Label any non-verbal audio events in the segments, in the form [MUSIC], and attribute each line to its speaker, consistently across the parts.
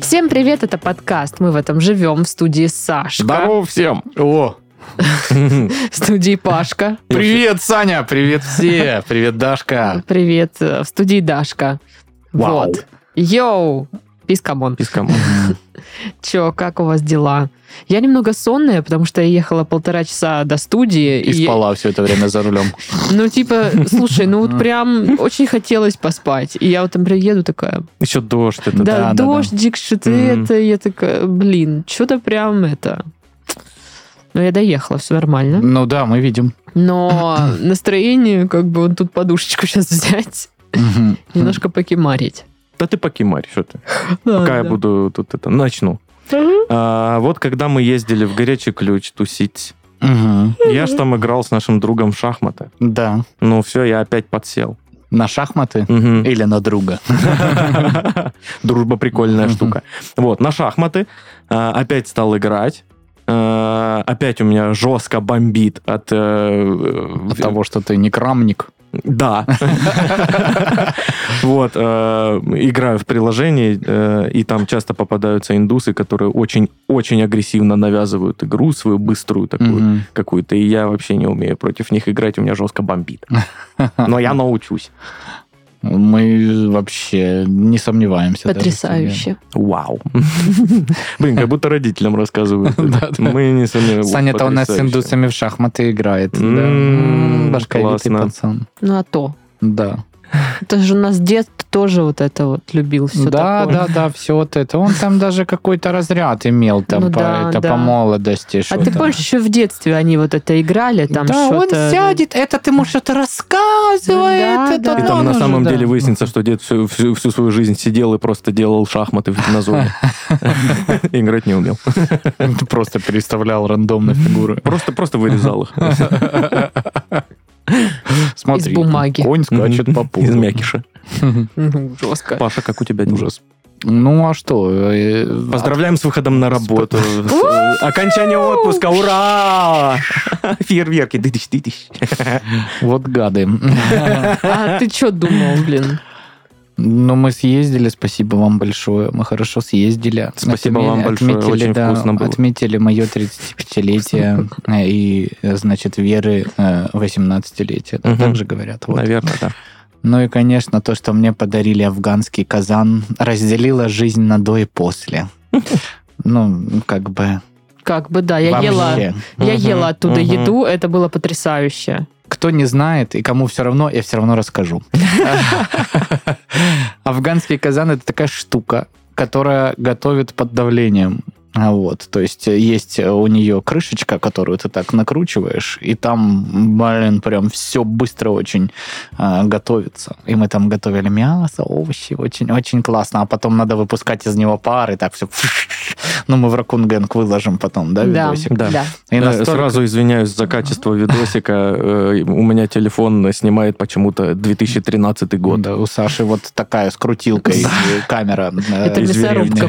Speaker 1: Всем привет, это подкаст. Мы в этом живем в студии Сашка.
Speaker 2: Здорово всем! О,
Speaker 1: В студии Пашка.
Speaker 2: привет, Саня! Привет все! Привет, Дашка!
Speaker 1: Привет. э, В студии Дашка.
Speaker 2: Вау.
Speaker 1: Вот. Yo! Peace,
Speaker 2: come on. Peace, come. [LAUGHS]
Speaker 1: Че, как у вас дела? Я немного сонная, потому что я ехала полтора часа до студии.
Speaker 2: И спала все это время за рулем. [LAUGHS]
Speaker 1: Ну, типа, слушай, ну вот прям очень хотелось поспать. И я вот там приеду такая,
Speaker 2: Еще дождь. Это,
Speaker 1: да,
Speaker 2: да,
Speaker 1: дождик, что-то это. Я такая, блин, что-то прям это... Но я доехала, все нормально.
Speaker 2: Ну да, мы видим.
Speaker 1: Но настроение, как бы, вот тут подушечку сейчас взять, немножко покемарить.
Speaker 3: Да ты покемарь, что ты. [LAUGHS] Пока я буду тут это... Начну. А, вот когда мы ездили в Горячий Ключ тусить, я ж там играл с нашим другом в шахматы.
Speaker 2: Да.
Speaker 3: Ну все, я опять подсел.
Speaker 2: На шахматы или на друга? [LAUGHS]
Speaker 3: Дружба прикольная штука. Вот, на шахматы а, опять стал играть. А, Опять у меня жестко бомбит от... э,
Speaker 2: От того, что ты не крамник.
Speaker 3: Да. [LAUGHS] Вот, э, играю в приложении, э, и там часто попадаются индусы, которые очень-очень агрессивно навязывают игру свою быструю такую какую-то, и я вообще не умею против них играть, у меня жестко бомбит. [LAUGHS] Но я научусь.
Speaker 2: Мы вообще не сомневаемся.
Speaker 1: Потрясающе.
Speaker 3: Вау. [LAUGHS] Блин, как будто родителям рассказывают. [LAUGHS] Мы не
Speaker 2: тебе. Саня-то у нас с индусами в шахматы играет. Башковитый пацан.
Speaker 1: Ну, а то.
Speaker 2: Да.
Speaker 1: Это же у нас дед тоже вот это вот любил все
Speaker 2: да,
Speaker 1: такое.
Speaker 2: да, да, все вот это. Он там даже какой-то разряд имел там
Speaker 1: Ну
Speaker 2: по,
Speaker 1: да,
Speaker 2: это,
Speaker 1: да.
Speaker 2: по молодости.
Speaker 1: А ты помнишь, еще в детстве они вот это играли, там
Speaker 2: да, он
Speaker 1: что-то...
Speaker 2: сядет, это ты ему что-то рассказывает.
Speaker 1: Да,
Speaker 2: это
Speaker 1: да.
Speaker 3: И там на самом
Speaker 2: да.
Speaker 3: деле выяснится, что дед всю, всю, всю свою жизнь сидел и просто делал шахматы в- на зоне. [LAUGHS] Играть не умел. [LAUGHS]
Speaker 2: Просто переставлял рандомно фигуры.
Speaker 3: Просто, просто вырезал их. [LAUGHS]
Speaker 2: Смотри,
Speaker 1: Из бумаги.
Speaker 2: конь скачет по полу.
Speaker 3: Из мякиша. [LAUGHS]
Speaker 1: Жестко.
Speaker 3: Паша, как у тебя?
Speaker 2: Ужас. Ну, а что? э,
Speaker 3: Поздравляем с выходом на работу. Э, [LAUGHS] Окончание отпуска. Ура! [LAUGHS] Фейерверки. Дыдыщ, дыдыщ.
Speaker 2: Вот гады.
Speaker 1: А ты что думал, блин?
Speaker 2: Ну, мы съездили, спасибо вам большое. Мы хорошо съездили.
Speaker 3: Спасибо вам большое, очень
Speaker 2: да,
Speaker 3: вкусно было.
Speaker 2: Отметили мое 35-летие э, и, э, значит, Веры э, 18-летие.
Speaker 3: Мгм.
Speaker 2: Так же говорят. Вот.
Speaker 3: Наверное, да.
Speaker 2: Ну и, конечно, то, что мне подарили афганский казан, разделило жизнь на до и после. [LAUGHS] Ну, как бы...
Speaker 1: Как бы, да, я ела... Я ела оттуда еду, это было потрясающе.
Speaker 2: Кто не знает и кому все равно, я все равно расскажу. [LAUGHS] Афганский казан это такая штука, которая готовит под давлением. А Вот, то есть э, есть у нее крышечка, которую ты так накручиваешь, и там, блин, прям все быстро очень а, готовится. И мы там готовили мясо, овощи, очень-очень классно. А потом надо выпускать из него пар, и так все... [LAUGHS] Ну, мы в Ракун Гэнг выложим потом, да,
Speaker 1: Да,
Speaker 2: видосик?
Speaker 3: Да.
Speaker 1: да.
Speaker 2: И
Speaker 3: Э,
Speaker 2: настолько-
Speaker 3: Сразу извиняюсь за качество видосика. Э, У меня телефон снимает почему-то 2013 год.
Speaker 2: Да, у Саши вот такая с крутилкой э, камера. э,
Speaker 1: Это мясорубка.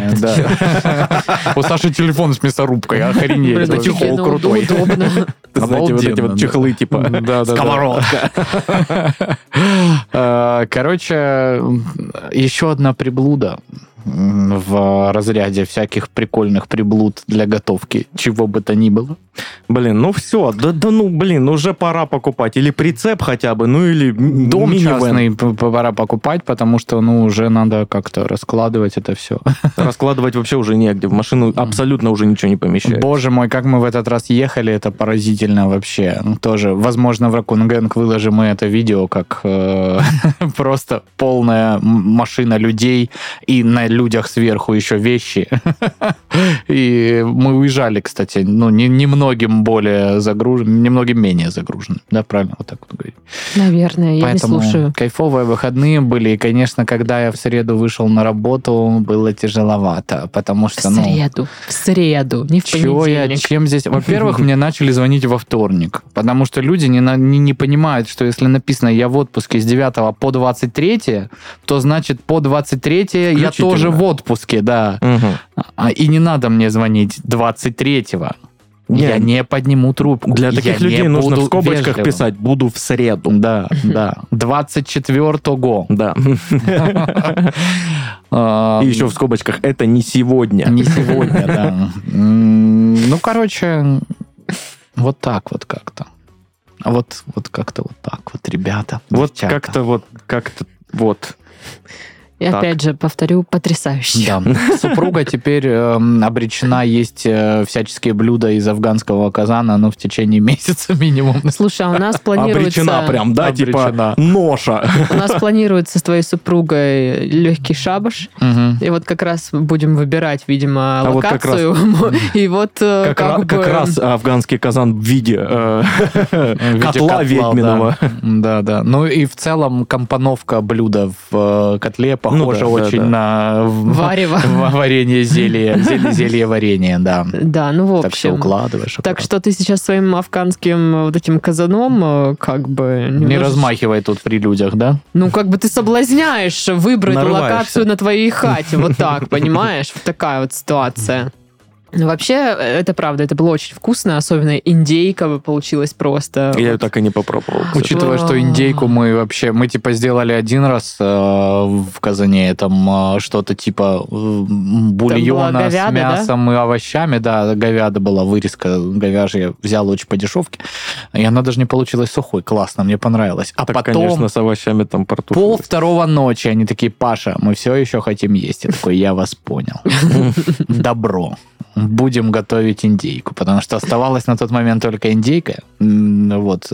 Speaker 1: [LAUGHS]
Speaker 2: Саши телефон с мясорубкой, охренеть. Это чехол
Speaker 1: офигенно
Speaker 2: крутой.
Speaker 3: Знаете, вот эти вот чехлы типа сковородка.
Speaker 2: Э, [LAUGHS] Короче, еще одна приблуда в разряде всяких прикольных приблуд для готовки, чего бы то ни было.
Speaker 3: Блин, ну все, да, да ну, блин, уже пора покупать. Или прицеп хотя бы, ну или
Speaker 2: Дом
Speaker 3: минивэн.
Speaker 2: частный пора покупать, потому что, ну, уже надо как-то раскладывать это все. [LAUGHS]
Speaker 3: Раскладывать вообще уже негде. В машину абсолютно уже ничего не помещает.
Speaker 2: Боже мой, как мы в этот раз ехали, это поразительно вообще. Ну, Тоже, возможно, в Ракун Гэнг выложим мы это видео, как э, [LAUGHS] просто полная машина людей, и на людях сверху еще вещи. [LAUGHS] И мы уезжали, кстати, ну, не- немногим более загружен, немногим менее загружен. Да, правильно, вот так вот говорить.
Speaker 1: Наверное, я не слушаю.
Speaker 2: кайфовые выходные были. И, конечно, когда я в среду вышел на работу, было тяжеловато, потому
Speaker 1: В
Speaker 2: что, ну...
Speaker 1: среду. В среду, не в
Speaker 2: Чего я,
Speaker 1: понедельник.
Speaker 2: чем здесь? [LAUGHS] Во-первых, мне начали звонить во вторник, потому что люди не, на- не, не понимают, что если написано «я в отпуске с 9 по 23», то значит по 23 я тоже
Speaker 3: Включительно.
Speaker 2: в отпуске, да. А, И не надо мне звонить 23-го. Я не подниму трубку.
Speaker 3: Для
Speaker 2: Я
Speaker 3: таких
Speaker 2: не
Speaker 3: людей нужно в скобочках
Speaker 2: вежливым.
Speaker 3: писать «буду в среду».
Speaker 2: Да, да. [LAUGHS] 24-го.
Speaker 3: Да. [LAUGHS]
Speaker 2: А,
Speaker 3: И еще в скобочках «это не сегодня».
Speaker 2: Не сегодня, да. [LAUGHS] Ну, короче, вот так вот как-то. Вот, вот как-то вот так вот, ребята.
Speaker 3: Вот как-то вот, как-то вот.
Speaker 1: И
Speaker 3: Так.
Speaker 1: опять же, повторю, потрясающе.
Speaker 2: Да. Супруга теперь эм, обречена есть э, всяческие блюда из афганского казана, ну, в течение месяца минимум.
Speaker 1: Слушай, а у нас [LAUGHS] планируется...
Speaker 3: Обречена прям, да,
Speaker 2: Обречена.
Speaker 3: типа ноша.
Speaker 1: У нас планируется с твоей супругой легкий шабаш. И вот как раз будем выбирать, видимо,
Speaker 3: А вот
Speaker 1: локацию. [LAUGHS] И вот э,
Speaker 3: Как, раз афганский казан в виде э, [LAUGHS]
Speaker 2: В виде
Speaker 3: котла ведьминого.
Speaker 2: Да. да, да. Ну и в целом компоновка блюда в э, котле похожа
Speaker 3: Ну да, да,
Speaker 2: очень
Speaker 3: да.
Speaker 2: на в-
Speaker 1: Варево. [LAUGHS]
Speaker 2: варенье зелье, [LAUGHS] зелье, зелье варенье, да.
Speaker 1: Да, ну в
Speaker 2: Так все
Speaker 1: общем.
Speaker 2: укладываешь.
Speaker 1: Так
Speaker 2: аккуратно.
Speaker 1: что ты сейчас своим афганским вот этим казаном э, как бы...
Speaker 2: Не
Speaker 1: немножечко-
Speaker 2: размахивай тут при людях, да?
Speaker 1: Ну, как бы ты соблазняешь выбрать локацию на твоей хате. Вот так, [LAUGHS] понимаешь? Вот такая вот ситуация. Ну, Вообще, это правда, это было очень вкусно, особенно индейка получилась просто.
Speaker 3: Я ее так и не попробовал.
Speaker 2: Учитывая, что индейку мы вообще, мы типа сделали один раз э, в казане, там э, что-то типа э, бульона
Speaker 1: говядо,
Speaker 2: с
Speaker 1: да?
Speaker 2: мясом и овощами, да, говяда была, вырезка говяжья, взял очень по дешевке, и она даже не получилась сухой, классно, мне понравилось. А
Speaker 3: Так,
Speaker 2: потом...
Speaker 3: конечно, с овощами там порту.
Speaker 2: Пол второго ночи они такие, Паша, мы все еще хотим есть. Я такой, я вас понял. [LAUGHS] Добро. Будем готовить индейку, потому что оставалась на тот момент только индейка. Вот.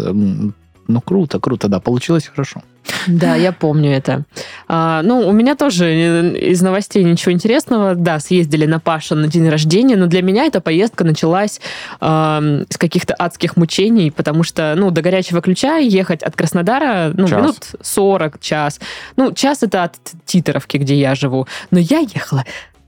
Speaker 2: Ну, круто, круто, да, получилось хорошо.
Speaker 1: Да, я помню это. А, ну, у меня тоже э, из новостей ничего интересного. Да, съездили на Паша на день рождения, но для меня эта поездка началась ам, с каких-то адских мучений, потому что, ну, до горячего ключа ехать от Краснодара, ну,
Speaker 3: Час.
Speaker 1: минут 40, час. Ну, час это от Титаровки, где я живу. Но я ехала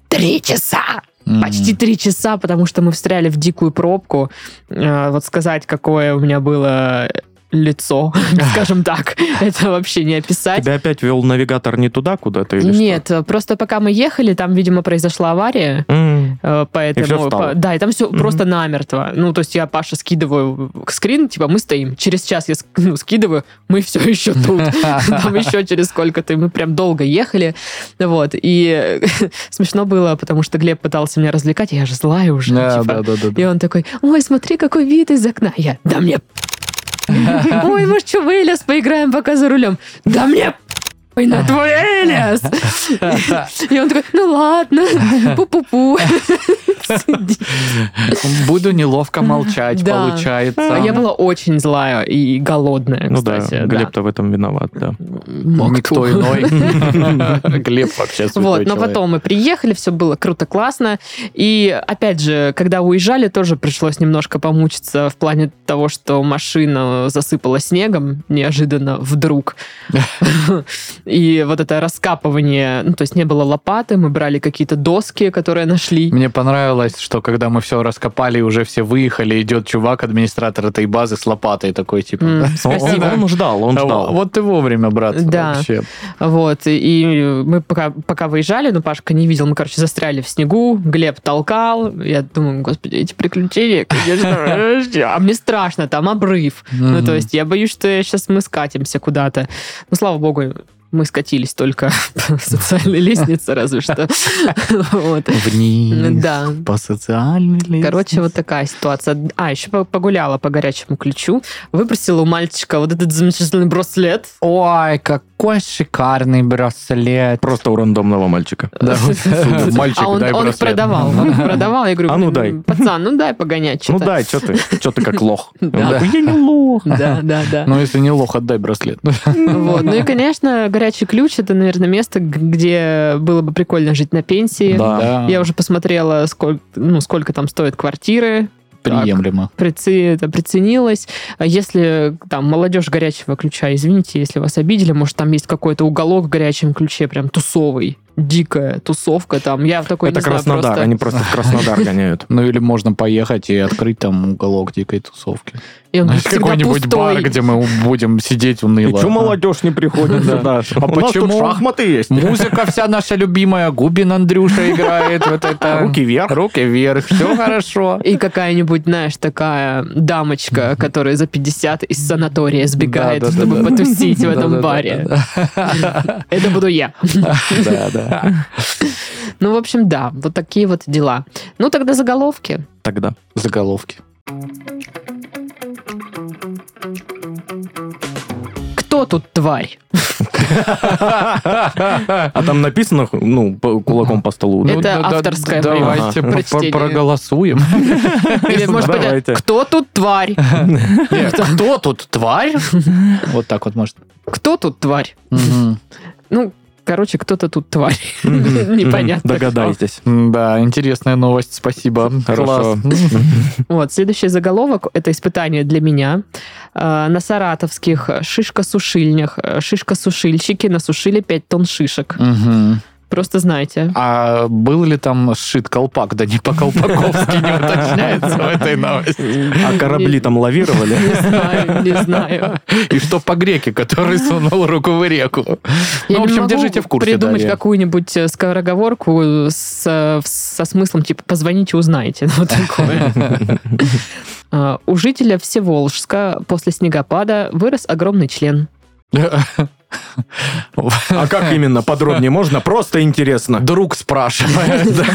Speaker 1: три часа! Почти три часа, потому что мы встряли в дикую пробку. Э, Вот сказать, какое у меня было лицо, [LAUGHS] скажем так, [LAUGHS] это вообще не описать.
Speaker 3: Тебя опять вел навигатор не туда куда-то или
Speaker 1: Нет, просто пока мы ехали, там, видимо, произошла авария, э, поэтому... по- да, и там все просто намертво. Ну, то есть я Паша скидываю скрин, типа, мы стоим. Через час я [LAUGHS] ну, скидываю, мы все еще тут. Там еще через сколько-то. Мы прям долго ехали. Вот. И смешно было, потому что Глеб пытался меня развлекать, я же злая уже. Типа.
Speaker 2: да, да, да, да.
Speaker 1: И он такой, ой, смотри, какой вид из окна. Я, да мне Ой, может, что, в Элиас поиграем, пока за рулем? Да мне Ой, на твой Элиас! И он такой, ну ладно, [LAUGHS] пу-пу-пу.
Speaker 2: Буду неловко молчать,
Speaker 1: Да.
Speaker 2: получается.
Speaker 1: А Я была очень злая и голодная,
Speaker 3: Ну да,
Speaker 1: кстати. да.
Speaker 3: Глеб-то в этом виноват, да.
Speaker 1: Мог
Speaker 2: Никто
Speaker 1: ту.
Speaker 2: иной. [LAUGHS] Глеб вообще святой
Speaker 1: Вот, но
Speaker 2: человек.
Speaker 1: потом мы приехали, все было круто, классно. И опять же, когда уезжали, тоже пришлось немножко помучиться в плане того, что машина засыпала снегом неожиданно вдруг. [LAUGHS] И вот это раскапывание, ну, то есть не было лопаты, мы брали какие-то доски, которые нашли.
Speaker 2: Мне понравилось, что когда мы все раскопали, уже все выехали, идет чувак, администратор этой базы с лопатой такой, типа...
Speaker 1: М,
Speaker 2: да.
Speaker 3: Он,
Speaker 1: Спасибо.
Speaker 3: он ждал, он
Speaker 2: А
Speaker 3: ждал.
Speaker 2: Вот ты вовремя, брат.
Speaker 1: Да.
Speaker 2: Вообще.
Speaker 1: Вот, и мы пока, пока выезжали, ну, Пашка не видел, мы, короче, застряли в снегу, Глеб толкал, я думаю, господи, эти приключения, конечно, [LAUGHS] а мне страшно, там обрыв. Ну, то есть я боюсь, что сейчас мы скатимся куда-то. Ну, слава богу, мы скатились только по социальной лестнице, разве что. Вот.
Speaker 2: Вниз.
Speaker 1: Да.
Speaker 2: По социальной лестнице.
Speaker 1: Короче, вот такая ситуация. А, еще по- погуляла по горячему ключу, выпросила у мальчика вот этот замечательный браслет.
Speaker 2: Ой, какой шикарный браслет.
Speaker 3: Просто у рандомного мальчика.
Speaker 2: Да, [LAUGHS] мальчик,
Speaker 1: а он,
Speaker 2: дай
Speaker 1: он продавал. Он продавал. Я говорю,
Speaker 3: А ну
Speaker 1: «Блин,
Speaker 3: дай».
Speaker 1: пацан, ну дай погонять
Speaker 3: Ну
Speaker 1: что-то.
Speaker 3: дай, что ты? Что ты как лох? [LAUGHS]
Speaker 1: Да.
Speaker 3: Я не лох.
Speaker 1: Да, да, да.
Speaker 2: Ну, если не лох, отдай браслет.
Speaker 1: Вот. Ну и, конечно, горячий ключ это, наверное, место, где было бы прикольно жить на пенсии.
Speaker 3: Да.
Speaker 1: Я уже посмотрела, сколько, ну, сколько там стоят квартиры.
Speaker 2: Приемлемо.
Speaker 1: Прици- это приценилась. А Если там молодежь горячего ключа, извините, если вас обидели, может, там есть какой-то уголок в горячем ключе, прям тусовый. Дикая тусовка там. Я в такой
Speaker 3: Это
Speaker 1: не знаю,
Speaker 3: Краснодар,
Speaker 1: просто-
Speaker 3: они просто в Краснодар [LAUGHS] гоняют.
Speaker 2: Ну или можно поехать и открыть там уголок дикой тусовки.
Speaker 1: Всегда
Speaker 2: какой-нибудь бар, где мы будем сидеть уныло.
Speaker 3: И чё молодежь не приходит [LAUGHS]
Speaker 2: Да.
Speaker 3: сюда?
Speaker 2: А
Speaker 3: тут
Speaker 2: почему?
Speaker 3: шахматы есть.
Speaker 2: Музыка вся наша любимая, Губин Андрюша играет, вот это...
Speaker 3: Руки вверх.
Speaker 2: Руки вверх, все хорошо.
Speaker 1: И какая-нибудь, знаешь, такая дамочка, которая за 50 из санатория сбегает, чтобы потусить в этом баре. Это буду я. [LAUGHS]
Speaker 2: Да, да. [LAUGHS]
Speaker 1: Ну, в общем, да, вот такие вот дела. Ну, тогда заголовки.
Speaker 3: Тогда.
Speaker 2: Заголовки.
Speaker 1: Кто тут тварь? [LAUGHS]
Speaker 3: А там написано, ну, кулаком по столу. да?
Speaker 1: Это
Speaker 2: да, да,
Speaker 1: авторское
Speaker 2: Давайте [LAUGHS] проголосуем.
Speaker 1: Или, может быть, кто тут тварь?
Speaker 2: Кто тут тварь? Вот так вот может.
Speaker 1: Кто тут тварь? Ну, короче, кто-то тут тварь. [LAUGHS] [LAUGHS] Непонятно.
Speaker 3: Догадайтесь.
Speaker 2: Да, интересная новость, спасибо.
Speaker 3: Хорошо.
Speaker 2: Класс. [LAUGHS]
Speaker 1: Вот, следующий заголовок – это испытание для меня. Э, На саратовских шишкосушильнях э, шишкосушильщики насушили 5 тонн шишек.
Speaker 2: Мгм.
Speaker 1: Просто знайте.
Speaker 2: А был ли там сшит колпак? Да не по-колпаковски не уточняется в этой новости.
Speaker 3: А корабли там лавировали?
Speaker 1: Не знаю, не знаю.
Speaker 2: И что по греке, который сунул руку в реку?
Speaker 1: Я
Speaker 2: Ну, в общем, держите в курсе.
Speaker 1: придумать какую-нибудь э, скороговорку э, со смыслом типа «позвоните, узнаете». [LAUGHS] Вот такое. А, У жителя Всеволжска после снегопада вырос огромный член. [LAUGHS]
Speaker 3: А как именно? Подробнее можно? Просто интересно.
Speaker 2: Друг спрашивает,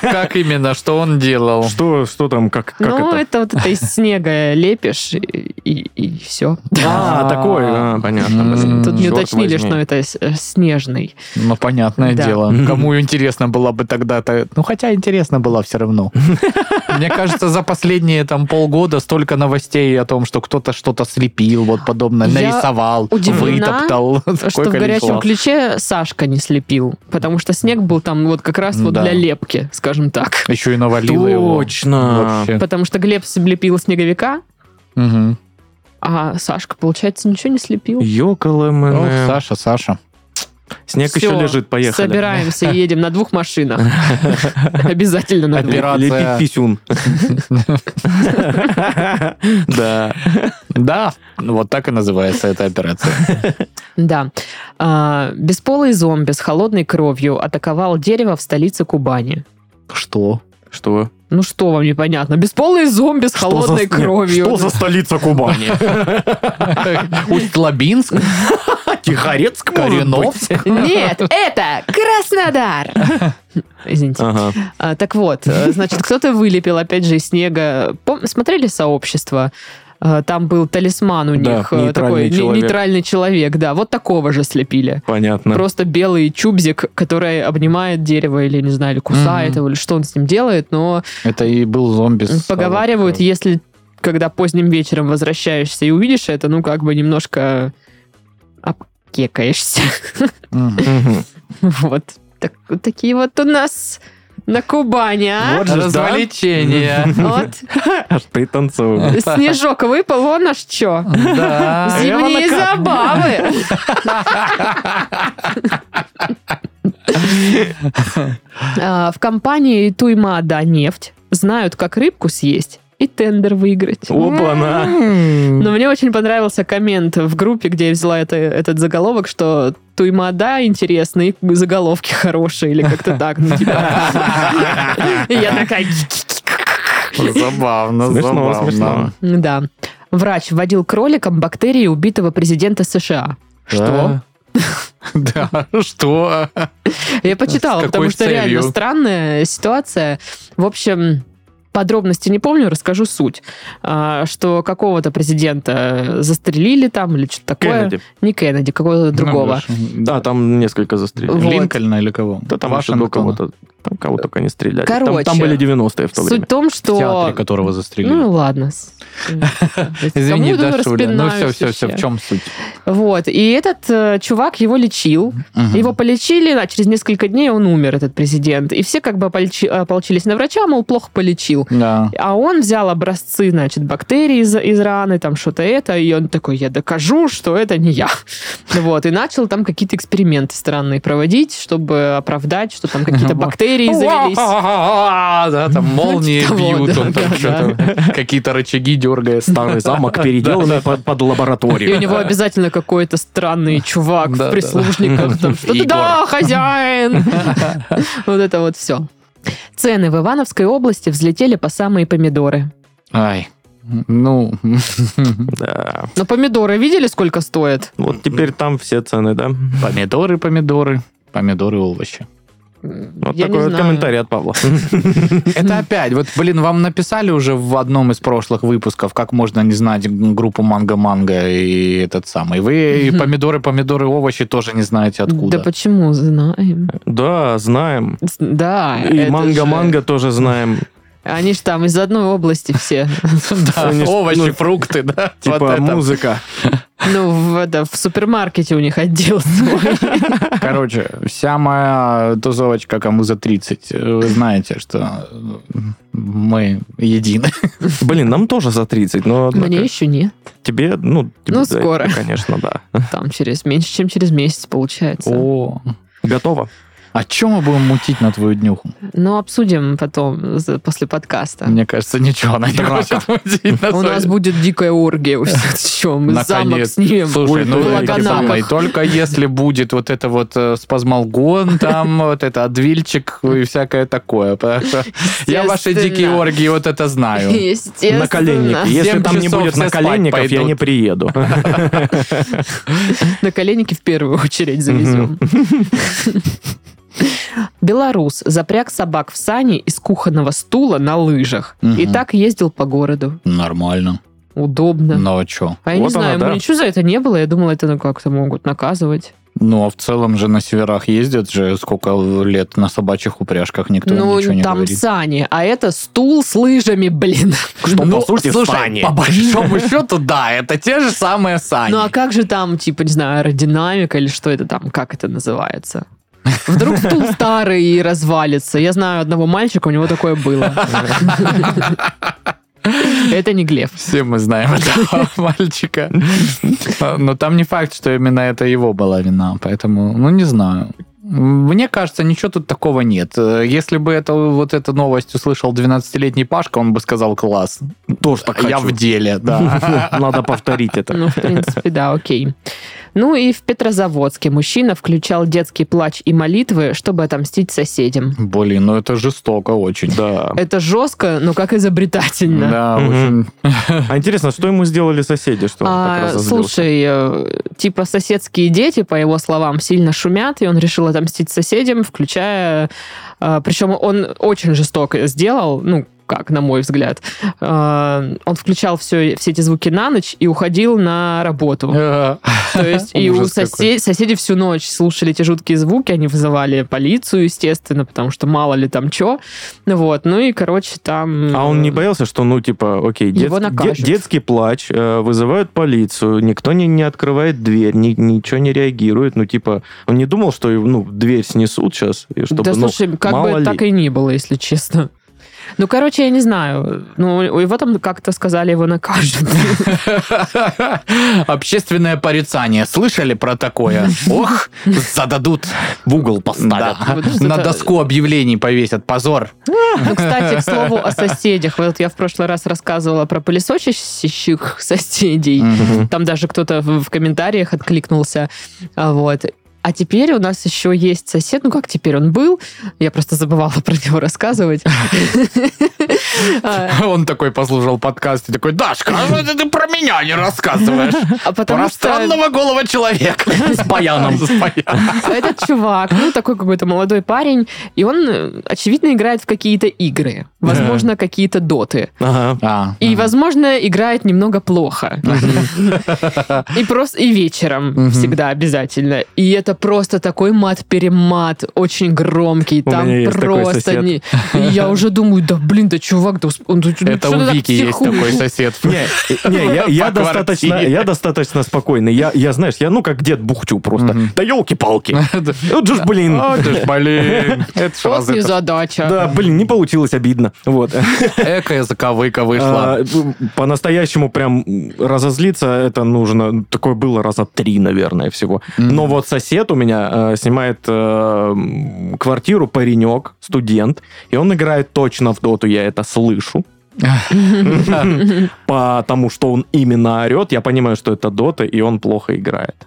Speaker 2: как именно, что он делал.
Speaker 3: Что, что там, как,
Speaker 1: ну,
Speaker 3: это?
Speaker 1: вот это из снега лепишь, и, все.
Speaker 3: А, такой, а, понятно.
Speaker 1: Тут не уточнили, что это э, снежный.
Speaker 2: Ну, понятное дело. Кому интересно было бы тогда-то... Ну, хотя интересно было все равно. [LAUGHS] Мне кажется, за последние там полгода столько новостей о том, что кто-то что-то слепил, вот подобное, нарисовал, вытоптал. [LAUGHS]
Speaker 1: Что в горячем ключе Сашка не слепил, потому что снег был там вот как раз вот для лепки, скажем так.
Speaker 2: Еще и навалило его.
Speaker 3: Точно.
Speaker 1: Потому что Глеб слепил снеговика, а Сашка, получается, ничего не слепил.
Speaker 2: Ох,
Speaker 3: Ёкала
Speaker 2: Саша, Саша.
Speaker 3: Снег
Speaker 1: Всё,
Speaker 3: еще лежит, поехали.
Speaker 1: Собираемся, едем на двух машинах. [LAUGHS] Обязательно на двух.
Speaker 2: Операция.
Speaker 3: Лепить писюн. [LAUGHS] Да.
Speaker 2: Да, вот так и называется эта операция.
Speaker 1: Да. А, Бесполый зомби с холодной кровью атаковал дерево в столице Кубани.
Speaker 2: Что?
Speaker 3: Что?
Speaker 1: Ну что вам непонятно? Бесполый зомби с холодной кровью.
Speaker 3: Что за столица Кубани? [LAUGHS]
Speaker 2: Усть-Лабинск?
Speaker 3: Тихорецк,
Speaker 2: Кореновск?
Speaker 1: Нет, это Краснодар. [LAUGHS] Извините.
Speaker 3: Ага.
Speaker 1: А, так вот, э, значит, кто-то вылепил, опять же, из снега. Пом- Смотрели «Сообщество»? А, Там был талисман у
Speaker 3: Да,
Speaker 1: них, э,
Speaker 3: нейтральный
Speaker 1: такой
Speaker 3: человек.
Speaker 1: нейтральный человек, да, вот такого же слепили.
Speaker 3: Понятно.
Speaker 1: Просто белый чубзик, который обнимает дерево или, не знаю, или кусает
Speaker 2: Мгм.
Speaker 1: его, или что он с ним делает, но
Speaker 2: Это и был зомби.
Speaker 1: поговаривают,
Speaker 2: холодной
Speaker 1: если когда поздним вечером возвращаешься и увидишь это, ну, как бы немножко
Speaker 2: Мгм.
Speaker 1: Вот. Так- вот такие вот у нас на Кубани, а?
Speaker 3: Вот же, да.
Speaker 2: Развлечение.
Speaker 1: Вот.
Speaker 3: Аж пританцовываю. [LAUGHS]
Speaker 1: Снежок выпал, вон аж чё.
Speaker 2: Да.
Speaker 1: Зимние забавы. [LAUGHS] А, В компании Туймада нефть знают, как рыбку съесть и тендер выиграть.
Speaker 3: Опа-на.
Speaker 1: Но мне очень понравился коммент в группе, где я взяла это, этот заголовок, что Туймада интересный, заголовки хорошие, или как-то [LAUGHS] так. Ну, типа. И я такая...
Speaker 2: Забавно,
Speaker 3: Смешно,
Speaker 2: забавно.
Speaker 3: смешно.
Speaker 1: Да. Врач вводил кроликам бактерии убитого президента США. Что? [LAUGHS]
Speaker 2: Да, что?
Speaker 1: Я почитала, потому что реально странная ситуация. В общем, подробности не помню, расскажу суть. А, Что какого-то президента застрелили там или что-то такое.
Speaker 3: Кеннеди.
Speaker 1: Не Кеннеди, какого-то другого.
Speaker 3: Да, там несколько застрелили.
Speaker 1: Вот.
Speaker 2: Линкольна или кого?
Speaker 3: Да там еще до кого-то. Там кого только не стреляли. Там-
Speaker 1: Короче,
Speaker 3: там, были 90-е в то
Speaker 1: Суть
Speaker 3: время.
Speaker 1: в том,
Speaker 2: В театре,
Speaker 1: что...
Speaker 2: которого застрелили.
Speaker 1: Ну, ладно.
Speaker 2: Извини, Дашуля. Ну, все, все, все, в чем суть?
Speaker 1: Вот. И этот э, чувак его лечил. Его полечили, а через несколько дней он умер, этот президент. И все как бы ополчи- ополчились на врача, мол, плохо полечил. А он взял образцы, значит, бактерий из, из раны, там что-то это, и он такой, я докажу, что это не я. [LAUGHS] Вот, и начал там какие-то эксперименты странные проводить, чтобы оправдать, что там какие-то бактерии завелись.
Speaker 2: Да, там [LAUGHS] молнии бьют, он там что-то, какие-то рычаги дергает.
Speaker 3: Старый [LAUGHS] замок, переделанный под, под
Speaker 1: И у
Speaker 3: лабораторию.
Speaker 1: него обязательно какой-то странный [LAUGHS] чувак в прислужниках. Да, хозяин. Вот это вот все. Цены в Ивановской области взлетели по самые помидоры.
Speaker 2: Ай, ну,
Speaker 3: Да.
Speaker 1: Но помидоры видели, сколько стоят?
Speaker 3: Вот теперь там все цены, да?
Speaker 2: помидоры, помидоры, помидоры, овощи.
Speaker 3: Вот
Speaker 1: Я
Speaker 3: такой вот
Speaker 1: знаю.
Speaker 3: комментарий от Павла. [LAUGHS]
Speaker 2: Это опять, вот, блин, вам написали уже в одном из прошлых выпусков, как можно не знать группу Манго-Манго и этот самый. Вы и помидоры, помидоры, овощи тоже не знаете откуда.
Speaker 1: Да почему? Знаем.
Speaker 3: Да, знаем.
Speaker 1: Да.
Speaker 3: И манго-манго тоже знаем.
Speaker 1: Они же там из одной области все. [LAUGHS]
Speaker 2: Да,
Speaker 3: ж-
Speaker 2: овощи,
Speaker 3: ну,
Speaker 2: фрукты, да. [LAUGHS]
Speaker 3: Типа музыка.
Speaker 1: Ну, в, это, в супермаркете у них отдел свой. [LAUGHS]
Speaker 2: Короче, вся моя тусовочка кому за 30, вы знаете, что мы едины.
Speaker 3: Блин, нам тоже за 30, но однако
Speaker 1: Мне еще нет.
Speaker 3: тебе, ну, тебе,
Speaker 1: Ну,
Speaker 3: да,
Speaker 1: скоро.
Speaker 3: Конечно, да.
Speaker 1: Там через меньше, чем через месяц получается.
Speaker 2: О,
Speaker 3: Готово.
Speaker 2: А чем мы будем мутить на твою днюху?
Speaker 1: Но обсудим потом, после подкаста.
Speaker 2: Мне кажется, ничего она не
Speaker 3: Драка.
Speaker 2: хочет мутить
Speaker 1: У нас будет дикая оргия. [LAUGHS] Чё, мы замок снимем.
Speaker 2: Слушай, ну
Speaker 1: Лаганаках.
Speaker 2: самое, только если будет вот это вот э, спазмалгон, там [LAUGHS] вот это адвильчик и всякое такое. Я ваши дикие оргии вот это знаю.
Speaker 1: Естественно.
Speaker 3: Наколенники. Если там не будет наколенников, я не приеду. [LAUGHS]
Speaker 1: Наколенники в первую очередь завезем. Белорус запряг собак в сани из кухонного стула на лыжах. И
Speaker 2: Мгм.
Speaker 1: так ездил по городу.
Speaker 2: Нормально.
Speaker 1: Удобно.
Speaker 2: Ну а что?
Speaker 1: А я не
Speaker 3: Вот
Speaker 1: знаю,
Speaker 3: она,
Speaker 1: ему
Speaker 3: да.
Speaker 1: ничего за это не было. Я думала, это ну, как-то могут наказывать.
Speaker 2: Ну, а в целом же на северах ездят же сколько лет на собачьих упряжках, никто
Speaker 1: ну,
Speaker 2: ничего не
Speaker 1: там
Speaker 2: говорит.
Speaker 1: сани, а это стул с лыжами, блин.
Speaker 3: Что,
Speaker 2: Ну,
Speaker 3: по сути,
Speaker 2: слушай,
Speaker 3: сани.
Speaker 2: по большому [LAUGHS] счету, да, это те же самые сани.
Speaker 1: Ну а как же там, типа, не знаю, аэродинамика или что это там, как это называется? Вдруг стул старый и развалится. Я знаю одного мальчика, у него такое было. Это не Глеб.
Speaker 2: Все мы знаем этого мальчика. Но там не факт, что именно это его была вина, поэтому, ну, не знаю. Мне кажется, ничего тут такого нет. Если бы это, вот эту новость услышал 12-летний Пашка, он бы сказал класс.
Speaker 3: Тоже так
Speaker 2: Я
Speaker 3: хочу.
Speaker 2: в деле, да. [LAUGHS]
Speaker 3: Надо повторить это.
Speaker 1: Ну, в принципе, да, окей. Ну и в Петрозаводске мужчина включал детский плач и молитвы, чтобы отомстить соседям.
Speaker 2: Блин, ну это жестоко очень.
Speaker 3: Да.
Speaker 1: Это жестко, но как изобретательно.
Speaker 2: Да, очень.
Speaker 3: А интересно, что ему сделали соседи, что он так
Speaker 1: А,
Speaker 3: разозлился?
Speaker 1: слушай, э, типа соседские дети, по его словам, сильно шумят, и он решил отомстить соседям, включая... э, Причем он очень жестоко сделал, ну, как, на мой взгляд. Э, Он включал все, все эти звуки на ночь и уходил на работу. [LAUGHS] То есть и у
Speaker 2: Ужас какой.
Speaker 1: сосе- соседи всю ночь слушали эти жуткие звуки, они вызывали полицию, естественно, потому что мало ли там что. Вот, ну и, короче, там...
Speaker 3: А он не
Speaker 1: э,
Speaker 3: боялся, что, ну, типа, окей, детский,
Speaker 1: накажут.
Speaker 3: де- детский плач, э, вызывают полицию, никто не, не открывает дверь, ни- ничего не реагирует, ну, типа, он не думал, что, ну, дверь снесут сейчас, и чтобы,
Speaker 1: да,
Speaker 3: ну,
Speaker 1: слушай, как бы
Speaker 3: ли.
Speaker 1: так и не было, если честно. Ну, короче, я не знаю. Ну, его там как-то сказали, его накажут. [LAUGHS]
Speaker 2: Общественное порицание. Слышали про такое? [LAUGHS] Ох, зададут.
Speaker 3: в угол поставят.
Speaker 2: На доску объявлений повесят. Позор.
Speaker 1: Ну, [LAUGHS] кстати, к слову о соседях. Вот я в прошлый раз рассказывала про пылесосящих соседей. Там даже кто-то в, в комментариях откликнулся. А, Вот. А теперь у нас еще есть сосед. Ну, как теперь он был? Я просто забывала [LAUGHS] про него рассказывать. [LAUGHS] А,
Speaker 2: Он такой послушал подкаст и такой, Дашка, а ты про меня не рассказываешь.
Speaker 1: А
Speaker 2: Про странного голого человека. С баяном. [LAUGHS]
Speaker 1: Этот чувак, ну, такой какой-то молодой парень, и он, очевидно, играет в какие-то игры. Возможно, какие-то доты. И, возможно, играет немного плохо. И просто и вечером всегда обязательно. И это это просто такой мат-перемат, очень громкий.
Speaker 3: У
Speaker 1: Там
Speaker 3: меня есть такой
Speaker 1: просто
Speaker 3: сосед.
Speaker 1: не... Я уже думаю, да блин, да чувак, да он, ну
Speaker 2: Это у Вики есть такой сосед.
Speaker 3: Не, не, я, я достаточно, я достаточно спокойный. Я, я, знаешь, я ну как дед бухчу просто. Да елки-палки. Вот же ж, блин.
Speaker 2: О, ты ж, блин. Это
Speaker 1: Вот
Speaker 2: это-
Speaker 1: незадача.
Speaker 3: Да, блин, не получилось, обидно. Вот.
Speaker 2: Экая заковыка вышла.
Speaker 3: А, По-настоящему прям разозлиться, это нужно, такое было раза три, наверное, всего. Но вот сосед у меня э, снимает э, квартиру, паренек, студент, и он играет точно в доту, я это слышу. [LAUGHS] Потому что он именно орет, я понимаю, что это дота, и он плохо играет.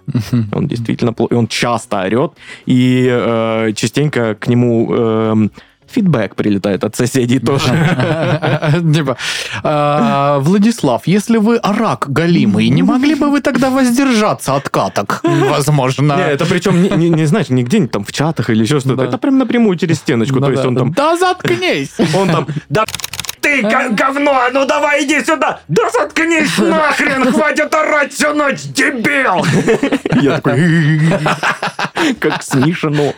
Speaker 3: Он действительно плохо, и он часто орет, и э, частенько к нему эм, фидбэк прилетает от соседей тоже. [LAUGHS]
Speaker 2: Типа, «А, Владислав, если вы рак галимый, не могли бы вы тогда воздержаться от каток? Возможно.
Speaker 3: Не, это причем не, знаешь, не где-нибудь там в чатах или еще что-то. Это прям напрямую через стеночку. То есть он там,
Speaker 2: Да заткнись!
Speaker 3: он там, да ты г- говно, а ну давай иди сюда, да заткнись [LAUGHS] нахрен, хватит орать всю ночь, дебил! Я такой, [LAUGHS] как смешно.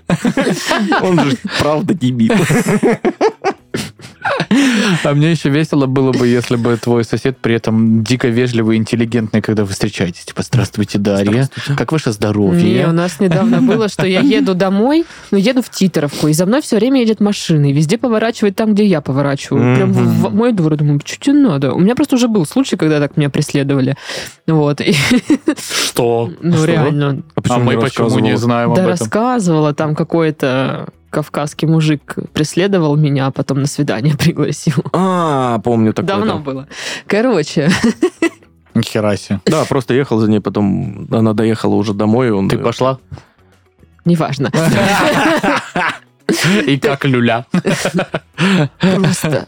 Speaker 3: Он же правда дебил. [LAUGHS]
Speaker 2: А мне еще весело было бы, если бы твой сосед при этом дико вежливый и интеллигентный, когда вы встречаетесь. Типа, здравствуйте, Дарья. Как ваше
Speaker 1: Не, у
Speaker 2: здоровье?
Speaker 1: нас недавно было, что я еду домой, ну, еду в Титеровку, и за мной все время едет машина, и везде поворачивает там, где я поворачиваю. Прям в, в мой двор. Думаю, что тебе надо? У меня просто уже был случай, когда так меня преследовали. Вот.
Speaker 3: Что?
Speaker 1: ну, реально.
Speaker 2: А мы почему не знаем об
Speaker 1: Да,
Speaker 2: этом?
Speaker 1: рассказывала, там какой-то кавказский мужик преследовал меня, а потом на свидание [LAUGHS] пригласил.
Speaker 3: А, помню такое.
Speaker 1: Давно
Speaker 3: да.
Speaker 1: было. Короче,
Speaker 2: Нихера себе.
Speaker 3: Да, просто ехал за ней, потом она доехала уже домой, он...
Speaker 2: Ты пошла?
Speaker 1: неважно.
Speaker 2: И как люля.
Speaker 1: Просто.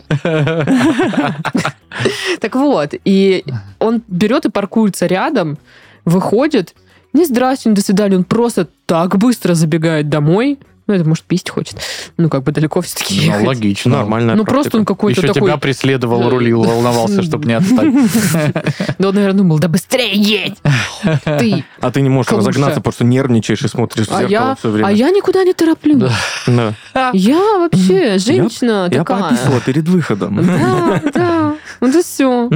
Speaker 1: Так вот, и он берет и паркуется рядом, выходит, не здрасте, не до свидания, он просто так быстро забегает домой. Ну, это, может, пить хочет. Ну, как бы далеко все-таки
Speaker 2: Ну,
Speaker 1: ехать.
Speaker 2: логично.
Speaker 3: Нормальная
Speaker 1: Ну, просто он какой-то
Speaker 2: Еще
Speaker 1: такой...
Speaker 2: тебя преследовал, рулил, волновался, чтобы не отстать. [LAUGHS]
Speaker 1: Да он, наверное, думал, да быстрее едь! Ты!
Speaker 3: А ты не можешь разогнаться, потому что нервничаешь и смотришь в
Speaker 1: А
Speaker 3: зеркало
Speaker 1: я,
Speaker 3: все время.
Speaker 1: а я никуда не тороплю.
Speaker 2: Да.
Speaker 3: Да.
Speaker 1: Я вообще женщина
Speaker 3: Я
Speaker 1: такая.
Speaker 3: пописала перед выходом.
Speaker 1: Да, да. Вот и все.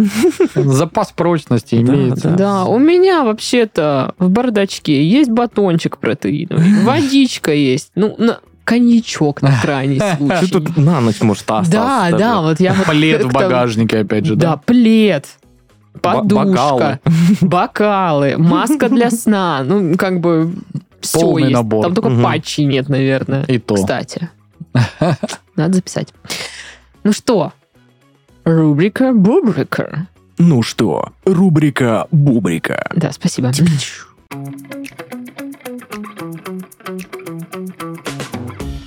Speaker 2: Запас прочности имеется.
Speaker 1: Да, у меня вообще-то в бардачке есть батончик протеиновый, водичка есть, ну, на- коньячок на крайний
Speaker 3: Ты
Speaker 1: случай.
Speaker 3: тут на ночь, может, остался.
Speaker 1: Да,
Speaker 3: даже.
Speaker 1: да, вот я вот
Speaker 2: Плед в багажнике, опять же,
Speaker 1: Да,
Speaker 2: да?
Speaker 1: плед, подушка, бокалы, маска для сна, ну, как бы все
Speaker 2: Полный
Speaker 1: есть.
Speaker 2: набор.
Speaker 1: Там только патчи нет, наверное.
Speaker 2: И то.
Speaker 1: Кстати. Надо записать. Ну что, рубрика Бубрика.
Speaker 3: Ну что, рубрика Бубрика.
Speaker 1: Да, спасибо.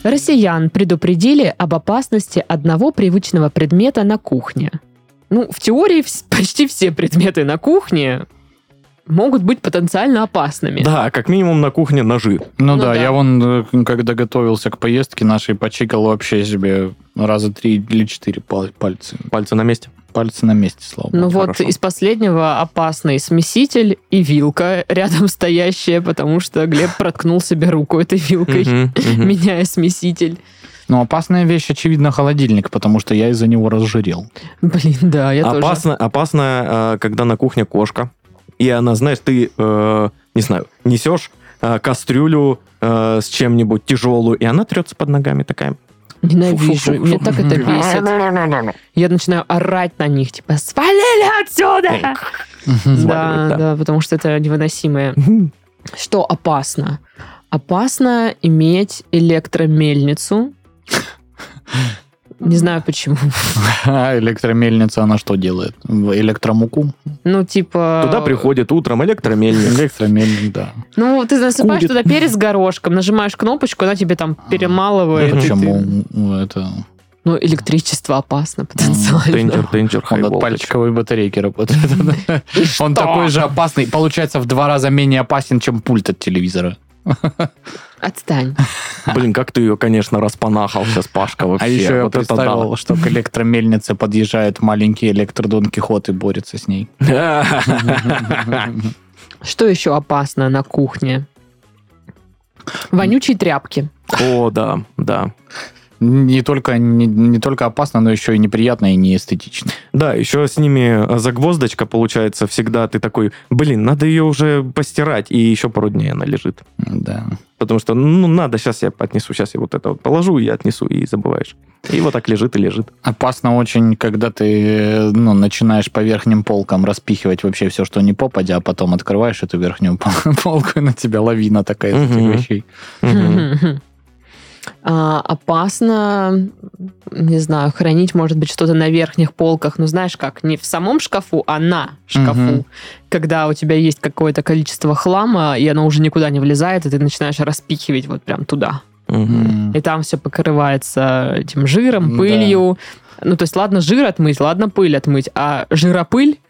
Speaker 1: Россиян предупредили об опасности одного привычного предмета на кухне. Ну, в теории почти все предметы на кухне могут быть потенциально опасными.
Speaker 3: Да, как минимум на кухне ножи.
Speaker 2: Ну,
Speaker 1: Ну
Speaker 2: да,
Speaker 1: да.
Speaker 2: я вон, э, когда готовился к поездке нашей, почикал вообще себе раза три или четыре пал- пальцы.
Speaker 3: Пальцы на месте.
Speaker 2: Пальцы на месте, слава богу.
Speaker 1: Ну вот
Speaker 3: хорошо.
Speaker 1: из последнего опасный смеситель и вилка рядом [LAUGHS] стоящая, потому что Глеб проткнул себе руку этой вилкой, [LAUGHS] меняя смеситель.
Speaker 2: Но опасная вещь, очевидно, холодильник, потому что я из-за него разжирел.
Speaker 1: Блин, да, я тоже.
Speaker 3: Опасно, опасно, э, когда на кухне кошка, и она, знаешь, ты, э, не знаю, несешь э, кастрюлю э, с чем-нибудь тяжелую, и она трется под ногами такая.
Speaker 1: Ненавижу. Мне так это бесит. Я начинаю орать на них, типа, свалили отсюда! Да,
Speaker 3: да.
Speaker 1: потому что это невыносимое. Что опасно? Опасно иметь электромельницу. Не знаю почему.
Speaker 2: А [LAUGHS] электромельница, она что делает? Электромуку?
Speaker 1: Ну, типа...
Speaker 3: Туда приходит утром электромельник.
Speaker 2: Электромельник, да.
Speaker 1: Ну, ты насыпаешь
Speaker 3: Курит.
Speaker 1: туда перец горошком, нажимаешь кнопочку, она тебе там перемалывает. и ты-
Speaker 2: Почему это...
Speaker 1: Ну, электричество опасно потенциально.
Speaker 3: Danger, danger,
Speaker 2: Он от пальчиковой батарейки работает. [LAUGHS] Он такой же опасный, получается, в два раза менее опасен, чем пульт от телевизора.
Speaker 1: Отстань.
Speaker 3: Блин, как ты ее, конечно, распанахал сейчас, Пашка, вообще.
Speaker 2: А еще я
Speaker 3: Вот это
Speaker 2: представил, что к электромельнице подъезжает маленький электродон Кихот и борется с ней.
Speaker 3: да. [LAUGHS]
Speaker 1: Что еще опасно на кухне? Вонючие тряпки.
Speaker 3: О, да, да.
Speaker 2: Не только, не, не только опасно, но еще и неприятно и неэстетично.
Speaker 3: Да, еще с ними э, загвоздочка получается всегда. Ты такой, блин, надо ее уже постирать, и еще пару дней она лежит.
Speaker 2: Да.
Speaker 3: Потому что, ну, надо, сейчас я отнесу, сейчас я вот это вот положу, и я отнесу, и забываешь. И вот так лежит и лежит.
Speaker 2: Опасно очень, когда ты ну, начинаешь по верхним полкам распихивать вообще все, что не попадя, а потом открываешь эту верхнюю [LAUGHS] пол- полку, и на тебя лавина такая из этих вещей.
Speaker 1: А, опасно, не знаю, хранить, может быть, что-то на верхних полках, ну, знаешь как, не в самом шкафу, а на шкафу.
Speaker 2: Мгм.
Speaker 1: Когда у тебя есть какое-то количество хлама, и оно уже никуда не влезает, и ты начинаешь распихивать вот прям туда.
Speaker 2: М.
Speaker 1: И там все покрывается этим жиром,
Speaker 2: Да.
Speaker 1: Ну, то есть, ладно, жир отмыть, ладно, пыль отмыть, а жиропыль [LAUGHS]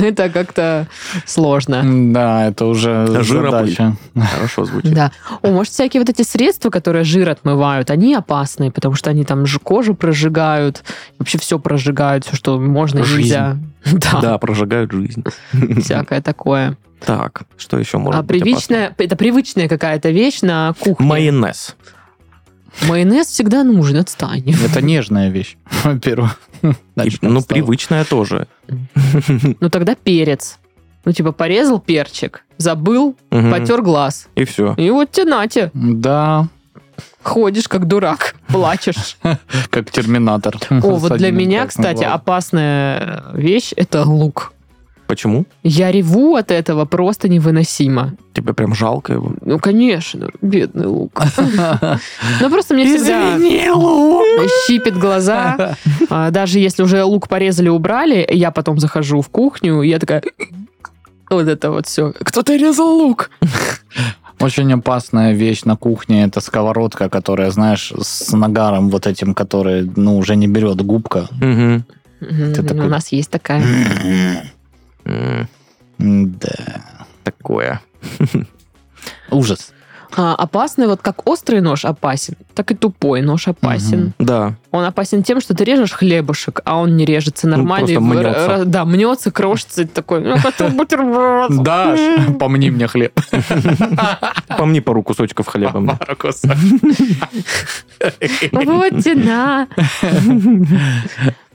Speaker 1: это как-то сложно.
Speaker 2: Да, это уже
Speaker 3: Жиропыль.
Speaker 2: задача.
Speaker 3: Хорошо звучит.
Speaker 1: Да. О, может, всякие вот эти средства, которые жир отмывают, они опасные, потому что они там кожу прожигают, вообще все прожигают, все, что можно и нельзя. [LAUGHS] Да,
Speaker 3: Да, прожигают жизнь. [LAUGHS]
Speaker 1: всякое такое.
Speaker 3: Так, что еще может
Speaker 1: А привычная, это привычная какая-то вещь на кухне.
Speaker 3: Майонез.
Speaker 1: Майонез всегда нужен, отстань.
Speaker 2: Это нежная вещь, [LAUGHS] во-первых.
Speaker 3: И- ну, привычная тоже. [LAUGHS]
Speaker 1: Ну, тогда перец. Ну, типа, порезал перчик, забыл,
Speaker 3: Мгм.
Speaker 1: потер глаз.
Speaker 3: И все.
Speaker 1: И вот тебе нате,
Speaker 2: Да,
Speaker 1: ходишь как дурак, [LAUGHS] плачешь.
Speaker 2: как терминатор.
Speaker 1: О, вот для меня, кстати, опасная вещь – это лук.
Speaker 3: Почему?
Speaker 1: Я реву от этого просто невыносимо.
Speaker 3: Тебе прям жалко его.
Speaker 1: Ну, конечно, бедный лук. [LAUGHS] Ну, просто мне всегда щипит глаза. А, Даже если уже лук порезали, убрали, я потом захожу в кухню, и я такая... [CLEARS THROAT] Вот это вот все. Кто-то резал лук. [LAUGHS]
Speaker 2: Очень опасная вещь на кухне это сковородка, которая, знаешь, с нагаром вот этим, который, ну, уже не берет губка.
Speaker 3: Мгм.
Speaker 1: Мгм,
Speaker 2: такой-
Speaker 1: У нас есть такая. [CLEARS THROAT]
Speaker 3: М,
Speaker 2: Да.
Speaker 3: Такое.
Speaker 2: Ужас.
Speaker 1: А, опасный, вот как острый нож опасен, так и тупой нож опасен.
Speaker 2: Мгм.
Speaker 3: Да.
Speaker 1: Он опасен тем, что ты режешь хлебушек, а он не режется нормально.
Speaker 3: просто
Speaker 1: и в-
Speaker 3: мнется.
Speaker 1: ра- Да, мнется, крошится, такой, ну, хочу бутерброд.
Speaker 2: Даш, помни мне хлеб.
Speaker 3: Помни пару кусочков хлеба. мне.
Speaker 1: Вот тена.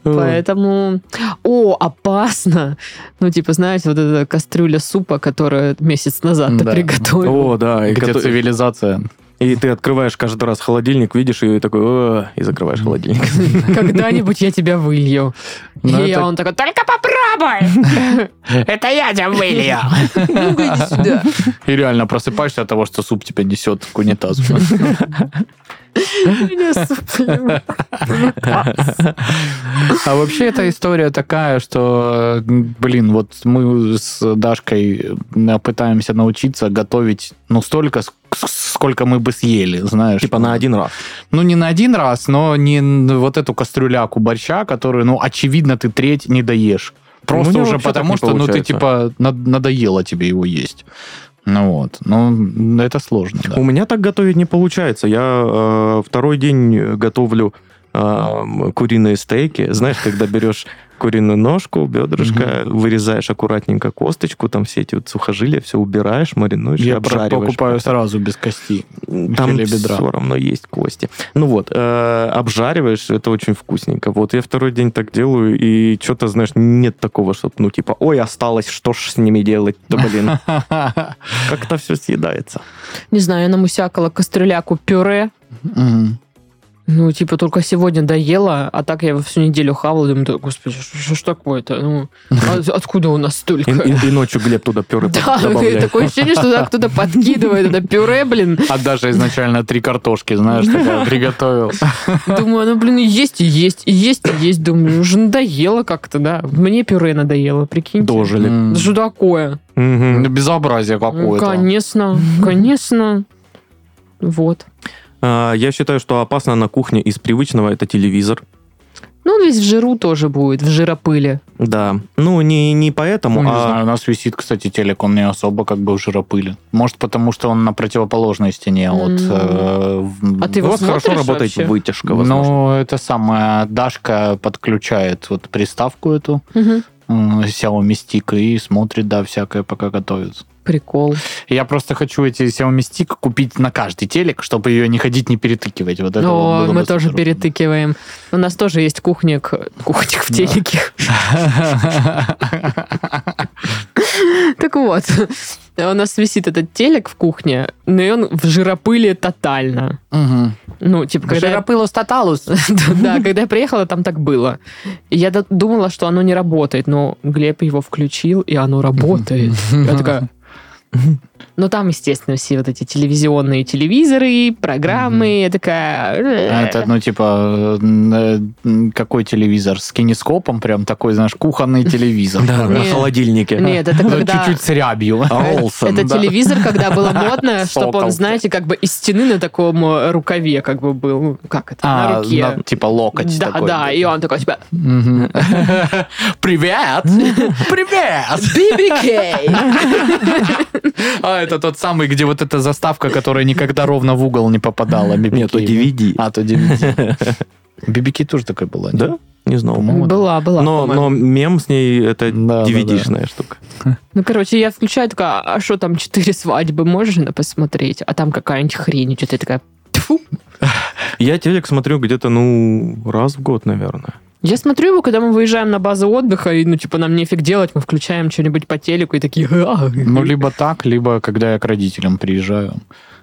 Speaker 1: Поэтому, о, опасно. Ну, типа, знаете, вот эта кастрюля супа, которую месяц назад ты
Speaker 2: Да.
Speaker 1: приготовил.
Speaker 3: О, да. И,
Speaker 2: Где
Speaker 3: кото-
Speaker 2: цивилизация?
Speaker 3: и ты открываешь каждый раз холодильник, видишь ее и такой, «О», и закрываешь холодильник. [LAUGHS]
Speaker 1: Когда-нибудь я тебя вылью.
Speaker 2: Ну,
Speaker 1: И
Speaker 2: это-
Speaker 1: он такой, только попробуй! [LAUGHS] Это я тебя вылью! [LAUGHS] Сюда.
Speaker 2: И реально просыпаешься от того, что суп тебя несет к унитазу. А вообще эта история такая, что, блин, вот мы с Дашкой э, пытаемся научиться готовить, ну, столько, ск- сколько мы бы съели, знаешь.
Speaker 3: Типа на один раз.
Speaker 2: Ну, не на один раз, но не вот эту кастрюляку борща, которую, ну, очевидно, ты треть не доешь. Просто
Speaker 3: меня
Speaker 2: уже потому, что, ну, ты, типа, над- надоело тебе его есть. Ну, вот. Ну, это сложно, да.
Speaker 3: У меня так готовить не получается. Я э, второй день готовлю э, куриные стейки. Знаешь, когда берешь куриную ножку, бедрышко, вырезаешь аккуратненько косточку, там все эти вот сухожилия, все убираешь, маринуешь и
Speaker 2: Я
Speaker 3: обжариваешь.
Speaker 2: покупаю сразу без костей.
Speaker 3: Там
Speaker 2: бедра.
Speaker 3: все равно есть кости. Ну вот, э, обжариваешь, это очень вкусненько. Вот я второй день так делаю, и что-то, знаешь, нет такого, что, ну, типа, ой, осталось, что ж с ними делать? Да, блин, [LAUGHS] как-то все съедается.
Speaker 1: Не знаю, я намусякала кастрюляку пюре. Ну, типа, только сегодня доела, а так я его всю неделю хавала. Думаю, да, господи, что, ж такое-то? Ну, а откуда у нас столько?
Speaker 3: И, и- и ночью Глеб туда пюре
Speaker 1: Да, [LAUGHS]
Speaker 3: добавляет.
Speaker 1: такое ощущение, что туда кто-то подкидывает это пюре, блин. [LAUGHS]
Speaker 2: А даже изначально три картошки, знаешь, такая приготовил. [LAUGHS]
Speaker 1: Думаю, ну, блин, и есть, и есть, и есть, и есть. Думаю, уже надоело как-то, да. Мне пюре надоело, прикиньте.
Speaker 3: Дожили.
Speaker 1: Да Что такое?
Speaker 2: Ну, Безобразие
Speaker 1: Ну,
Speaker 2: какое-то.
Speaker 1: Конечно, конечно. Вот.
Speaker 3: А, Я считаю, что опасно на кухне из привычного это телевизор.
Speaker 1: Ну, он весь в жиру тоже будет, в жиропыле.
Speaker 3: Да. Ну, не, не поэтому,
Speaker 2: Ну, не
Speaker 3: а...
Speaker 2: знаю, у нас висит, кстати, телек, он не особо как бы в жиропыли. Может, потому что он на противоположной стене от... Э,
Speaker 1: А ты
Speaker 3: У
Speaker 1: его
Speaker 3: вас хорошо работает
Speaker 1: вообще?
Speaker 3: вытяжка, возможно.
Speaker 2: Ну, это самая Дашка подключает вот приставку эту, э, Xiaomi Stick и смотрит, да, всякое, пока готовится.
Speaker 1: Прикол.
Speaker 2: Я просто хочу эти Xiaomi Stick купить на каждый телек, чтобы ее не ходить, не перетыкивать. Вот это
Speaker 1: О,
Speaker 2: вот
Speaker 1: мы
Speaker 2: бы
Speaker 1: тоже перетыкиваем. У нас тоже есть кухник, кухник в телеке. [LAUGHS] Так вот, у нас висит этот телек в кухне, но и он в жиропыле тотально.
Speaker 2: Мгм.
Speaker 1: Ну, типа, когда...
Speaker 2: Жиропылос тоталус. [LAUGHS]
Speaker 1: Да, когда я приехала, там так было. Я думала, что оно не работает, но Глеб его включил, и оно работает. Я такая... Mm-hmm. Ну, там, естественно, все вот эти телевизионные телевизоры, программы. Я такая...
Speaker 2: А Это, ну, типа, э, какой телевизор? С кинескопом прям такой, знаешь, кухонный [LAUGHS] телевизор.
Speaker 3: Да, на холодильнике.
Speaker 1: Нет, это [LAUGHS]
Speaker 2: Ну,
Speaker 1: когда...
Speaker 2: Чуть-чуть с рябью. [LAUGHS]
Speaker 3: Олсен,
Speaker 1: Это телевизор, когда было модно, чтобы он, знаете, как бы из стены на таком э, рукаве как бы был. Ну, Как это?
Speaker 2: А,
Speaker 1: на руке.
Speaker 2: на- типа локоть
Speaker 1: Да, да, и он такой, типа.
Speaker 2: Привет! Привет!
Speaker 1: BBK!
Speaker 2: А, это тот самый, где вот эта заставка, которая никогда ровно в угол не попадала. BBK.
Speaker 3: Нет, то DVD.
Speaker 2: А, то DVD. [LAUGHS] BBK тоже такая была.
Speaker 3: Да? Не знал.
Speaker 1: Была, была.
Speaker 3: Но, но мем с ней это
Speaker 2: Да, да,
Speaker 3: DVD-шная штука. [LAUGHS]
Speaker 1: Ну, короче, я включаю, такая, а что там, четыре свадьбы, можно посмотреть? А там какая-нибудь хрень, что-то такая, «Тьфу». [LAUGHS]
Speaker 3: Я телек смотрю где-то, ну, раз в год, наверное.
Speaker 1: Я смотрю его, когда мы выезжаем на базу отдыха, и, ну, типа, нам нефиг делать, мы включаем что-нибудь по телеку и такие...
Speaker 2: Ну, либо так, либо когда я к родителям приезжаю.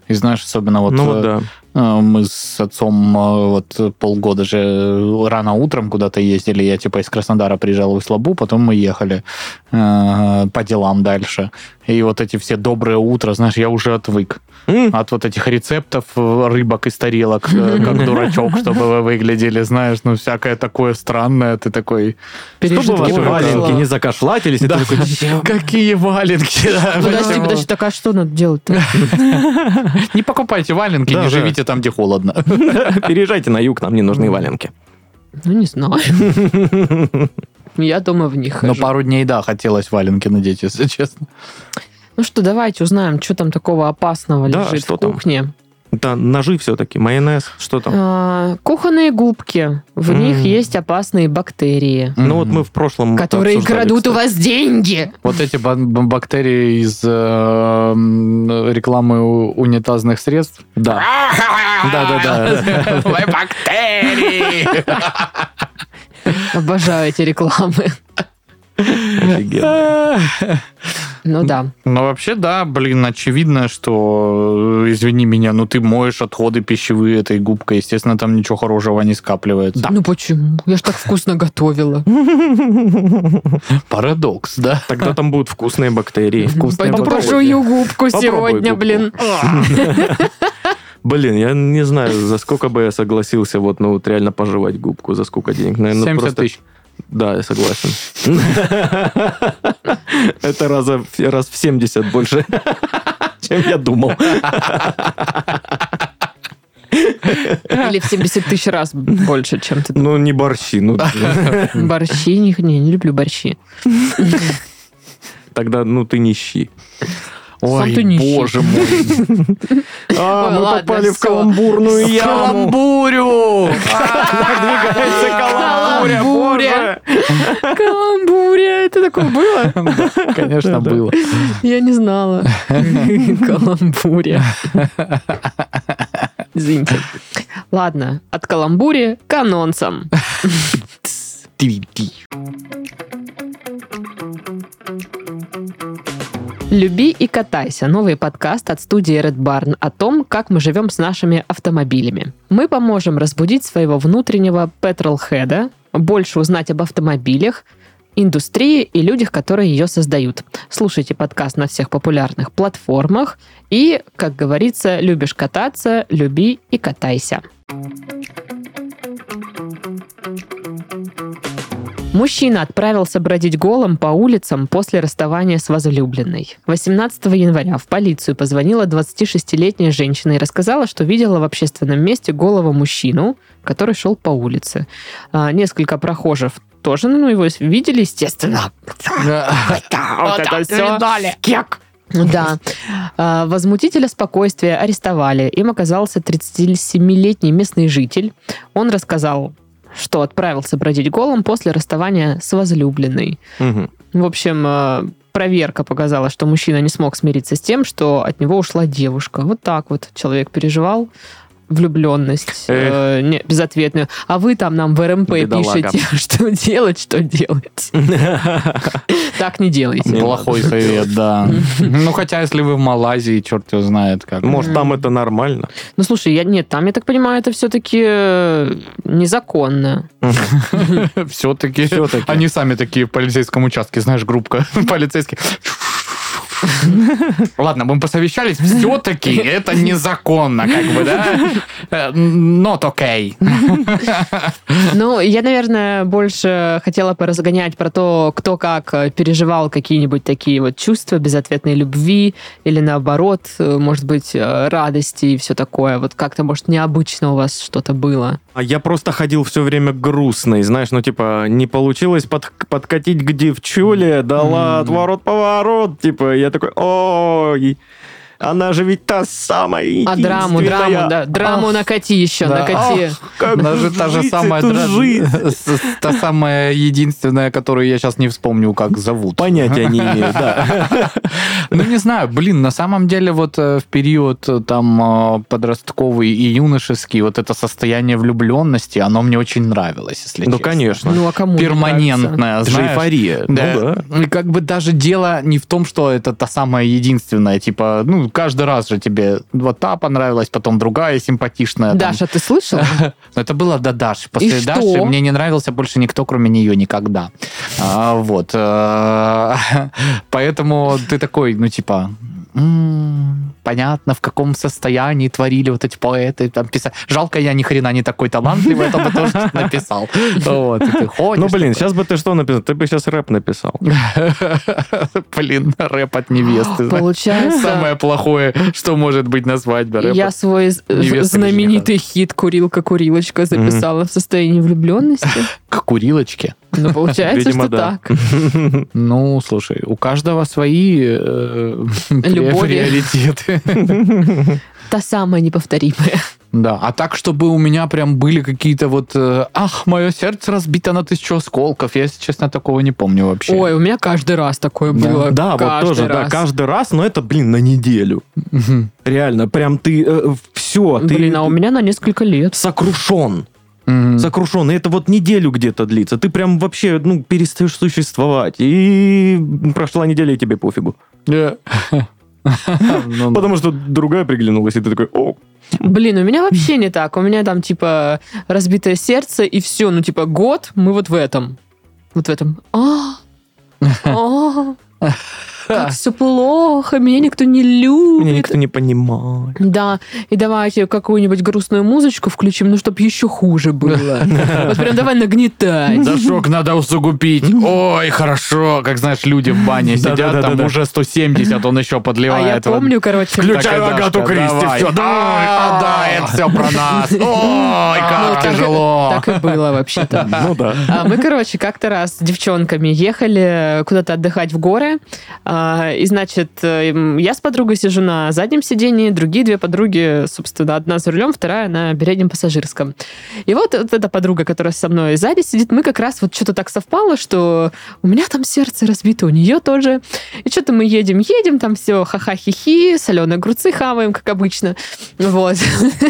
Speaker 2: И знаешь, особенно вот,
Speaker 3: ну,
Speaker 2: э,
Speaker 3: да.
Speaker 2: Э, мы с отцом э, вот полгода же рано утром куда-то ездили. Я типа из Краснодара приезжал в Услабу, потом мы ехали э, по делам дальше. И вот эти все доброе утро, знаешь, я уже отвык. От вот этих рецептов э, рыбок из тарелок, [LAUGHS] как дурачок, чтобы вы выглядели, знаешь, ну, всякое такое странное. Ты такой,
Speaker 1: Пережитки
Speaker 3: валенки не закашлатились. и
Speaker 2: Да. [LAUGHS] какие валенки? да,
Speaker 1: Подожди, подожди, так а что надо делать-то? [LAUGHS]
Speaker 2: Не покупайте валенки, не
Speaker 3: да.
Speaker 2: Живите там, где холодно. [LAUGHS] [LAUGHS]
Speaker 3: Переезжайте на юг, нам не нужны валенки.
Speaker 1: Ну, не знаю. [LAUGHS] Я дома в них
Speaker 2: Но
Speaker 1: хожу.
Speaker 2: пару дней, да, хотелось валенки надеть, если честно.
Speaker 1: Ну что, давайте узнаем, что там такого опасного
Speaker 3: Да,
Speaker 1: лежит
Speaker 3: что
Speaker 1: в
Speaker 3: там?
Speaker 1: кухне.
Speaker 3: Да, ножи все-таки, майонез, что там?
Speaker 1: А, Кухонные губки. В
Speaker 3: М.
Speaker 1: них есть опасные бактерии,
Speaker 3: Ну вот мы в прошлом
Speaker 1: которые крадут у
Speaker 3: кстати.
Speaker 1: вас деньги.
Speaker 2: Вот эти бактерии из э, рекламы у- унитазных средств.
Speaker 3: Да. [LAUGHS] Да-да-да.
Speaker 2: Мои бактерии!
Speaker 1: Обожаю эти рекламы.
Speaker 3: Офигенно. [LAUGHS]
Speaker 1: Ну да.
Speaker 2: Ну, вообще, да, блин, очевидно, что, э, извини меня, ну ты моешь отходы пищевые этой губкой, естественно, там ничего хорошего не скапливается.
Speaker 1: Ну почему? Я ж так вкусно готовила. [LAUGHS]
Speaker 2: Парадокс, да?
Speaker 3: Тогда там будут вкусные бактерии.
Speaker 2: Вкусные
Speaker 1: пожую губку сегодня, блин. [LAUGHS]
Speaker 3: Блин, я не знаю, за сколько бы я согласился вот, ну, вот реально пожевать губку, за сколько денег. Наверное,
Speaker 2: 70
Speaker 3: просто-
Speaker 2: тысяч.
Speaker 3: Да, я согласен. [LAUGHS] Это раза, раз в 70 больше, [LAUGHS] чем я думал.
Speaker 1: Или в 70 тысяч раз больше, чем ты.
Speaker 3: Ну, не борщи. Ну, [LAUGHS]
Speaker 1: Борщи, не, не люблю борщи.
Speaker 3: тогда, ну, ты нищий.
Speaker 2: Ой,
Speaker 1: ты
Speaker 2: боже мой. [LAUGHS]
Speaker 3: А,
Speaker 1: Ой,
Speaker 3: мы
Speaker 1: ладно,
Speaker 3: попали в
Speaker 1: всё.
Speaker 3: каламбурную яму.
Speaker 2: Каламбурю! [LAUGHS]
Speaker 3: Надвигается [LAUGHS] каламбуря,
Speaker 1: Каламбуря.
Speaker 3: боже.
Speaker 1: Это такое было?
Speaker 2: Конечно, было.
Speaker 1: Я не знала. Каламбурия. Извините. Ладно, от каламбури к анонсам. «Люби и катайся» – новый подкаст от студии Red Barn о том, как мы живем с нашими автомобилями. Мы поможем разбудить своего внутреннего петролхеда, больше узнать об автомобилях, индустрии и людях, которые ее создают. Слушайте подкаст на всех популярных платформах и, как говорится, любишь кататься, люби и катайся. Мужчина отправился бродить голым по улицам после расставания с возлюбленной. 18 января в полицию позвонила 26-летняя женщина и рассказала, что видела в общественном месте голого мужчину, который шел по улице. А, несколько прохожих тоже ну, его видели, естественно. Вот это все. Кек. Да. А, Возмутителя спокойствия арестовали. Им оказался 37-летний местный житель. Он рассказал что отправился бродить голым после расставания с возлюбленной.
Speaker 3: Мгм.
Speaker 1: В общем, э, проверка показала, что мужчина не смог смириться с тем, что от него ушла девушка. Вот так вот человек переживал влюбленность э, не, безответную. А вы там нам в РМП
Speaker 3: Бедолага.
Speaker 1: пишете, [LAUGHS] что делать, что делать. [LAUGHS] Так не делайте.
Speaker 2: Плохой совет, да. Ну, хотя, если вы в Малайзии, черт его знает как.
Speaker 3: Может, там это нормально?
Speaker 1: Ну, слушай, я, нет, там, я так понимаю, это все-таки незаконно. [LAUGHS]
Speaker 2: Все-таки.
Speaker 3: Всё-таки.
Speaker 2: Они сами такие в полицейском участке, знаешь, группка полицейских. Ладно, мы посовещались, все-таки это незаконно, как бы, да? Э, Not okay.
Speaker 1: Ну, я, наверное, больше хотела поразгонять про то, кто как э, переживал какие-нибудь такие вот чувства безответной любви или наоборот, э, может быть, радости и все такое. Вот как-то, может, необычно у вас что-то было.
Speaker 3: А я просто ходил все время грустный, знаешь, ну типа не получилось под- подкатить к девчуле, дала
Speaker 2: М.
Speaker 3: отворот-поворот, типа я такой, ой, она же ведь та самая
Speaker 1: А драму, драму, да. Драму
Speaker 3: Ах,
Speaker 1: накати еще,
Speaker 2: Да.
Speaker 1: накати.
Speaker 3: как
Speaker 2: Даже та же самая
Speaker 3: эту
Speaker 2: дра-
Speaker 3: жизнь?
Speaker 2: с- Та самая единственная, которую я сейчас не вспомню, как зовут.
Speaker 3: Понятия не имею, да. [LAUGHS]
Speaker 2: Ну, не знаю, блин, на самом деле вот э, в период э, там э, подростковый и юношеский вот это состояние влюбленности, оно мне очень нравилось, если
Speaker 3: Ну,
Speaker 2: честно.
Speaker 3: конечно.
Speaker 1: Ну, а кому
Speaker 3: же
Speaker 2: знаешь.
Speaker 3: эйфория. Ну
Speaker 2: Да.
Speaker 3: да.
Speaker 2: И как бы даже дело не в том, что это та самая единственная, типа, ну, каждый раз же тебе вот та понравилась, потом другая симпатичная. там.
Speaker 1: Даша, ты слышал?
Speaker 2: Но [LAUGHS] это было до Даши. После
Speaker 1: что?
Speaker 2: Даши мне не нравился больше никто, кроме нее, никогда. А, вот. э, [LAUGHS] Поэтому ты такой, ну, типа... «М, Понятно, в каком состоянии творили вот эти поэты. Там писать. Жалко, я ни хрена не такой талантливый, это бы тоже [LAUGHS] написал. Вот,
Speaker 3: Ну, блин, сейчас бы ты что написал? Ты бы сейчас рэп написал. [LAUGHS]
Speaker 2: Блин, рэп от невесты.
Speaker 1: Получается,
Speaker 2: Самое плохое, что может быть на свадьбе.
Speaker 1: я свой знаменитый хит «Курилка-курилочка» записала в состоянии влюбленности. [LAUGHS]
Speaker 2: К курилочке.
Speaker 1: Ну, получается,
Speaker 3: Видимо,
Speaker 1: что
Speaker 3: да.
Speaker 1: так. [LAUGHS]
Speaker 2: Ну, слушай, у каждого свои э, [LAUGHS]
Speaker 1: Любови.
Speaker 2: приоритеты. [LAUGHS]
Speaker 1: Та самая неповторимая.
Speaker 2: Да, а так, чтобы у меня прям были какие-то вот... э, Ах, мое сердце разбито на тысячу осколков. Я, если честно, такого не помню вообще.
Speaker 1: Ой, у меня каждый раз такое
Speaker 2: Да.
Speaker 1: было.
Speaker 3: Да, вот
Speaker 1: Каждый
Speaker 3: тоже, да,
Speaker 1: раз.
Speaker 3: каждый раз, но это, блин, на неделю.
Speaker 2: Мгм.
Speaker 3: Реально, прям ты все, ты
Speaker 1: Блин, а у меня на несколько лет.
Speaker 3: сокрушен.
Speaker 2: Мгм.
Speaker 3: Сокрушен. И это вот неделю где-то длится. Ты прям вообще, ну, перестаешь существовать. И прошла неделя, и тебе пофигу. [LAUGHS]
Speaker 2: Ну, да.
Speaker 3: Потому что другая приглянулась, и ты такой, о,
Speaker 1: Блин, у меня вообще не так. У меня там, типа, разбитое сердце, и все. Ну, типа, год мы вот в этом. Вот в этом. А, а, [LAUGHS] как все плохо, меня никто не любит.
Speaker 3: меня никто не понимает.
Speaker 1: Да, и давайте какую-нибудь грустную музычку включим, ну, чтобы еще хуже было. Вот прям давай нагнетать.
Speaker 2: Да шок надо усугубить. Ой, хорошо. Как знаешь, люди в бане сидят, там уже 170, он еще
Speaker 1: А
Speaker 2: подливает.
Speaker 1: я
Speaker 2: вот.
Speaker 1: помню, короче...
Speaker 3: Включай Агату Кристи,
Speaker 2: давай.
Speaker 3: всё, давай.
Speaker 2: А, да, это все про нас. [LAUGHS] Ой,
Speaker 1: Ну,
Speaker 2: как
Speaker 1: и-
Speaker 2: тяжело.
Speaker 1: Так и было вообще-то. [LAUGHS]
Speaker 3: Ну да.
Speaker 1: А мы, короче, как-то раз с девчонками ехали куда-то отдыхать в горы. А, И, значит, э, я с подругой сижу на заднем сидении, другие две подруги, собственно, одна за рулем, вторая на переднем пассажирском. И вот, вот эта подруга, которая со мной сзади сидит, мы как раз вот что-то так совпало, что у меня там сердце разбито, у нее тоже. И что-то мы едем, едем, там все ха-ха-хи-хи, соленые огурцы хаваем, как обычно. Вот.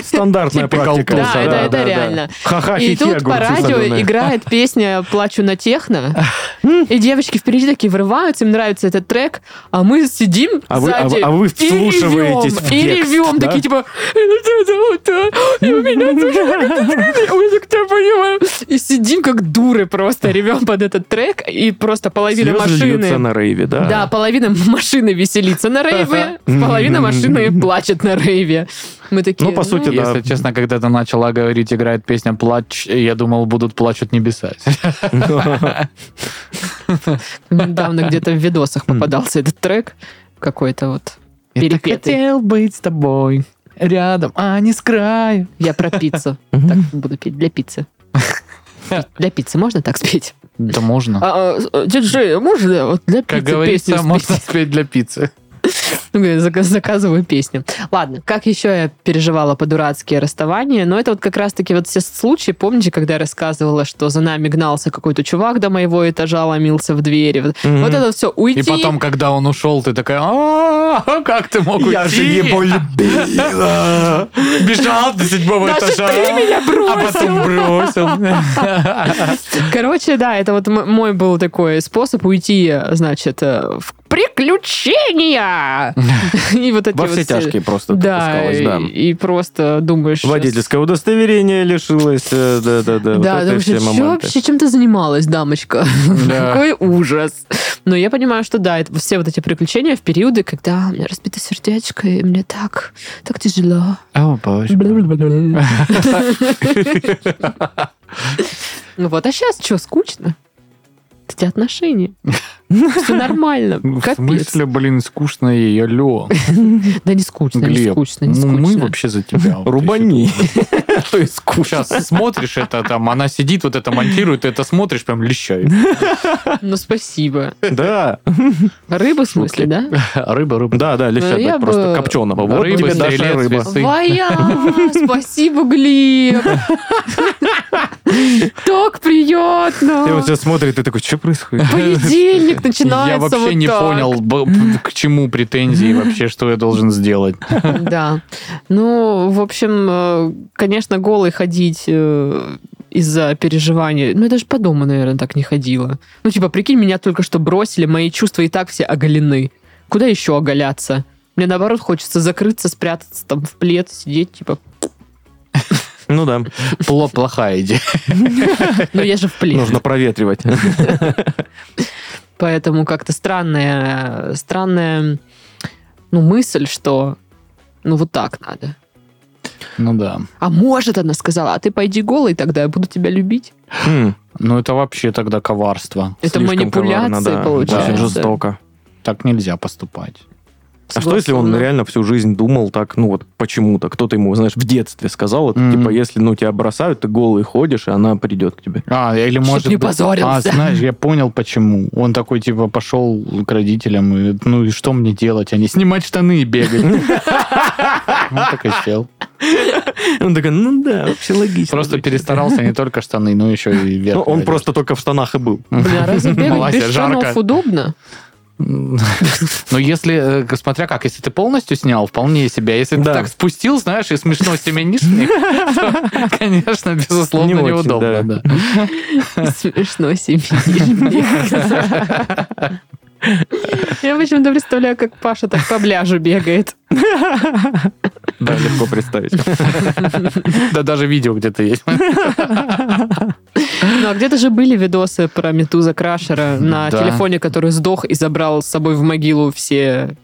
Speaker 3: Стандартная
Speaker 2: Typical
Speaker 3: практика.
Speaker 1: Да, это- это реально.
Speaker 3: Ха-ха,
Speaker 1: И тут по радио играет песня «Плачу на техно», [LAUGHS] и девочки впереди такие врываются, им нравится этот трек, а мы сидим
Speaker 3: А вы- а вы-
Speaker 1: сзади
Speaker 3: а вы
Speaker 1: и
Speaker 3: вслушиваетесь
Speaker 1: ревем,
Speaker 3: в
Speaker 1: и
Speaker 3: текст,
Speaker 1: ревем,
Speaker 3: да?
Speaker 1: такие типа «И у меня тоже Ой, я тебя понимаю». И сидим как дуры просто, ревем под этот трек, и просто половина машины...
Speaker 3: на рейве, да.
Speaker 1: Да, половина [LAUGHS] машины веселится на рейве, [LAUGHS] половина машины плачет на рейве. Мы такие,
Speaker 3: Ну, по сути, да.
Speaker 2: Если честно, когда ты начала говорить, играет песня «Плач», я думал, будут плачут небеса. [LAUGHS]
Speaker 1: Недавно где-то в видосах попадался этот трек какой-то вот.
Speaker 2: Я хотел быть с тобой рядом, а не с краю.
Speaker 1: Я про пиццу. [LAUGHS] Так буду петь для пиццы. [LAUGHS] Для пиццы можно так спеть?
Speaker 2: Да можно.
Speaker 1: А, а, диджей, можно вот для
Speaker 2: Как
Speaker 1: пиццы
Speaker 2: говорится,
Speaker 1: песню
Speaker 2: можно
Speaker 1: спеть
Speaker 2: для пиццы.
Speaker 1: Ну, заказываю песню. Ладно, как еще я переживала по-дурацки расставание? Но это вот как раз-таки вот все случаи, помните, когда я рассказывала, что за нами гнался какой-то чувак до моего этажа, ломился в двери. Вот, это все, уйти.
Speaker 2: И потом, когда он ушел, ты такая, «А, как ты мог
Speaker 3: Я же
Speaker 2: уйти?»
Speaker 3: его любила. [LAUGHS]
Speaker 2: Бежал до седьмого этажа.
Speaker 1: ты меня
Speaker 2: А потом бросил.
Speaker 1: Короче, да, это вот мой был такой способ уйти, значит, э, в приключения. [LAUGHS] И вот эти
Speaker 3: Во все тяжкие просто
Speaker 1: Да, и просто думаешь...
Speaker 3: Водительское удостоверение лишилось, э, да-да-да. вот
Speaker 1: Да, думаешь, что вообще чем ты занималась, дамочка? [LAUGHS]
Speaker 2: Да.
Speaker 1: Какой ужас. Но я понимаю, что да, это все вот эти приключения в периоды, когда у меня разбито сердечко, и мне так, так тяжело.
Speaker 2: О, боже. [LAUGHS]
Speaker 1: Ну вот, а сейчас что, скучно? Эти отношения. Все нормально.
Speaker 2: В
Speaker 1: Капец.
Speaker 2: смысле, блин, скучно ей, алло. [LAUGHS]
Speaker 1: Да не скучно, не скучно, не
Speaker 2: ну мы
Speaker 1: скучно.
Speaker 2: вообще за тебя. [LAUGHS]
Speaker 3: Рубани. [LAUGHS] То есть скучно.
Speaker 2: Сейчас смотришь это там, она сидит, вот это монтирует, ты это смотришь, прям лещает. [LAUGHS]
Speaker 1: Ну, спасибо.
Speaker 3: Да,
Speaker 1: Рыбы, в смысле, да? [LAUGHS]
Speaker 2: Рыба, рыба.
Speaker 3: да, да,
Speaker 1: я
Speaker 3: так просто копченого. Вот
Speaker 2: Рыба,
Speaker 3: тебе Даша рыба.
Speaker 1: Вая, спасибо, Глеб. Так
Speaker 3: И вот
Speaker 1: приятно.
Speaker 3: сейчас смотрит, и такой, что происходит?
Speaker 1: Понедельник начинается
Speaker 2: Я вообще
Speaker 1: вот
Speaker 2: не
Speaker 1: так.
Speaker 2: понял, к чему претензии вообще, что я должен сделать.
Speaker 1: Да. Ну, в общем, э, конечно, голый ходить э, из-за переживаний. Ну, я даже по дому, наверное, так не ходила. Ну, типа, прикинь, меня только что бросили, мои чувства и так все оголены. Куда еще оголяться? Мне, наоборот, хочется закрыться, спрятаться там в плед, сидеть, типа,
Speaker 3: Ну да,
Speaker 2: Пло- Плохая идея. [LAUGHS]
Speaker 1: ну, я же в плед.
Speaker 3: нужно проветривать.
Speaker 1: Поэтому как-то странная, странная, ну, мысль, что, ну, вот так надо.
Speaker 2: Ну да.
Speaker 1: А может, она сказала, а ты пойди голый, тогда я буду тебя любить.
Speaker 3: М,
Speaker 2: Ну это вообще тогда коварство.
Speaker 1: Это
Speaker 3: слишком
Speaker 1: манипуляции,
Speaker 3: коварно, да.
Speaker 1: получается.
Speaker 3: Очень жестоко.
Speaker 2: Так нельзя поступать.
Speaker 3: А что, если он реально всю жизнь думал так, ну вот почему-то, кто-то ему, знаешь, в детстве сказал, это,
Speaker 2: Мгм.
Speaker 3: типа, если, ну, тебя бросают, ты голый ходишь, и она придет к тебе.
Speaker 2: А, или
Speaker 1: Чтоб
Speaker 2: может
Speaker 1: не позорился.
Speaker 2: А, знаешь, я понял, почему. Он такой, типа, пошел к родителям, и, ну и что мне делать? Они снимать штаны и бегать. [LAUGHS] Он так и сел.
Speaker 3: Он такой, ну да, вообще логично.
Speaker 2: Просто перестарался не только штаны, но еще и
Speaker 3: Ну,
Speaker 2: верх.
Speaker 3: он просто только в штанах и был.
Speaker 1: Бля, разве бегать
Speaker 2: Малася,
Speaker 1: без штанов
Speaker 2: жарко.
Speaker 1: удобно?
Speaker 2: Но если, э, смотря как, если ты полностью снял, вполне себе. Если ты
Speaker 3: Да.
Speaker 2: так спустил, знаешь, и смешно семенишь, то, конечно, безусловно,
Speaker 3: Не очень,
Speaker 2: неудобно.
Speaker 3: да.
Speaker 2: да.
Speaker 1: Смешно себе. [LAUGHS] [LAUGHS] Я почему-то представляю, как Паша так по пляжу бегает. [LAUGHS]
Speaker 3: Да, легко представить.
Speaker 2: Да даже видео где-то есть.
Speaker 1: Ну, а где-то же были видосы про Метуза Крашера на телефоне, который сдох и забрал с собой в могилу все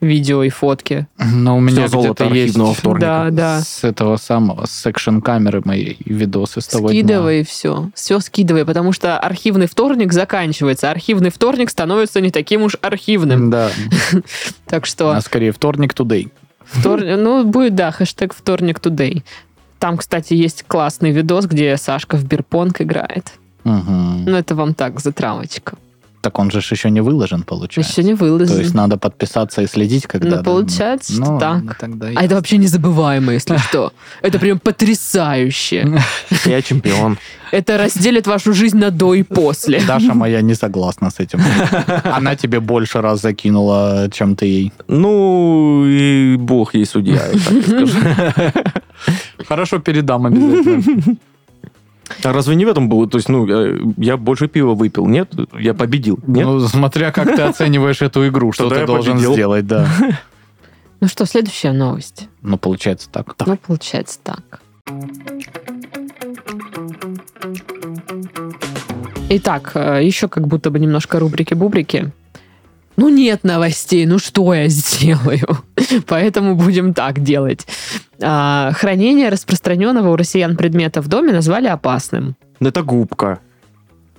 Speaker 1: видео и фотки.
Speaker 2: Но у меня где-то есть. [LAUGHS]
Speaker 1: Да, да.
Speaker 2: с этого самого, с секшн-камеры моей видосы с того дня.
Speaker 1: Скидывай все. Все скидывай, потому что архивный вторник заканчивается. Архивный вторник становится не таким уж архивным.
Speaker 2: Да, [LAUGHS]
Speaker 1: Так что
Speaker 2: а скорее вторник today.
Speaker 1: втор- ну, будет, да, хэштег вторник today. Там, кстати, есть классный видос, где Сашка в бирпонг играет.
Speaker 2: Мгм.
Speaker 1: Ну, это вам так, затравочка.
Speaker 2: Так он же еще не выложен, получается.
Speaker 1: Еще не
Speaker 2: То
Speaker 1: выложен.
Speaker 2: есть надо подписаться и следить, когда...
Speaker 1: Ну, получается, что
Speaker 2: Ну,
Speaker 1: так.
Speaker 2: ладно, тогда
Speaker 1: А это вообще незабываемо, если что. Это прям потрясающе. [LAUGHS]
Speaker 3: Я чемпион.
Speaker 1: Это разделит вашу жизнь на до и после. [LAUGHS]
Speaker 2: Даша моя не согласна с этим. [LAUGHS] Она тебе больше раз закинула, чем ты ей.
Speaker 3: Ну, и бог ей судья, я так скажу.
Speaker 2: Хорошо, передам обязательно.
Speaker 3: А разве не в этом было? То есть, ну, э, я больше пива выпил, нет? Я победил, нет?
Speaker 2: Ну, смотря как ты оцениваешь эту игру, что ты должен сделать, да. [LAUGHS]
Speaker 1: Ну что, следующая новость.
Speaker 2: Ну, получается так.
Speaker 1: Ну, получается так. Итак, э, еще как будто бы немножко рубрики-бубрики. Ну, нет новостей, ну что я сделаю? [LAUGHS] Поэтому будем так делать. А, Хранение распространенного у россиян предмета в доме назвали опасным.
Speaker 3: Ну, Это губка.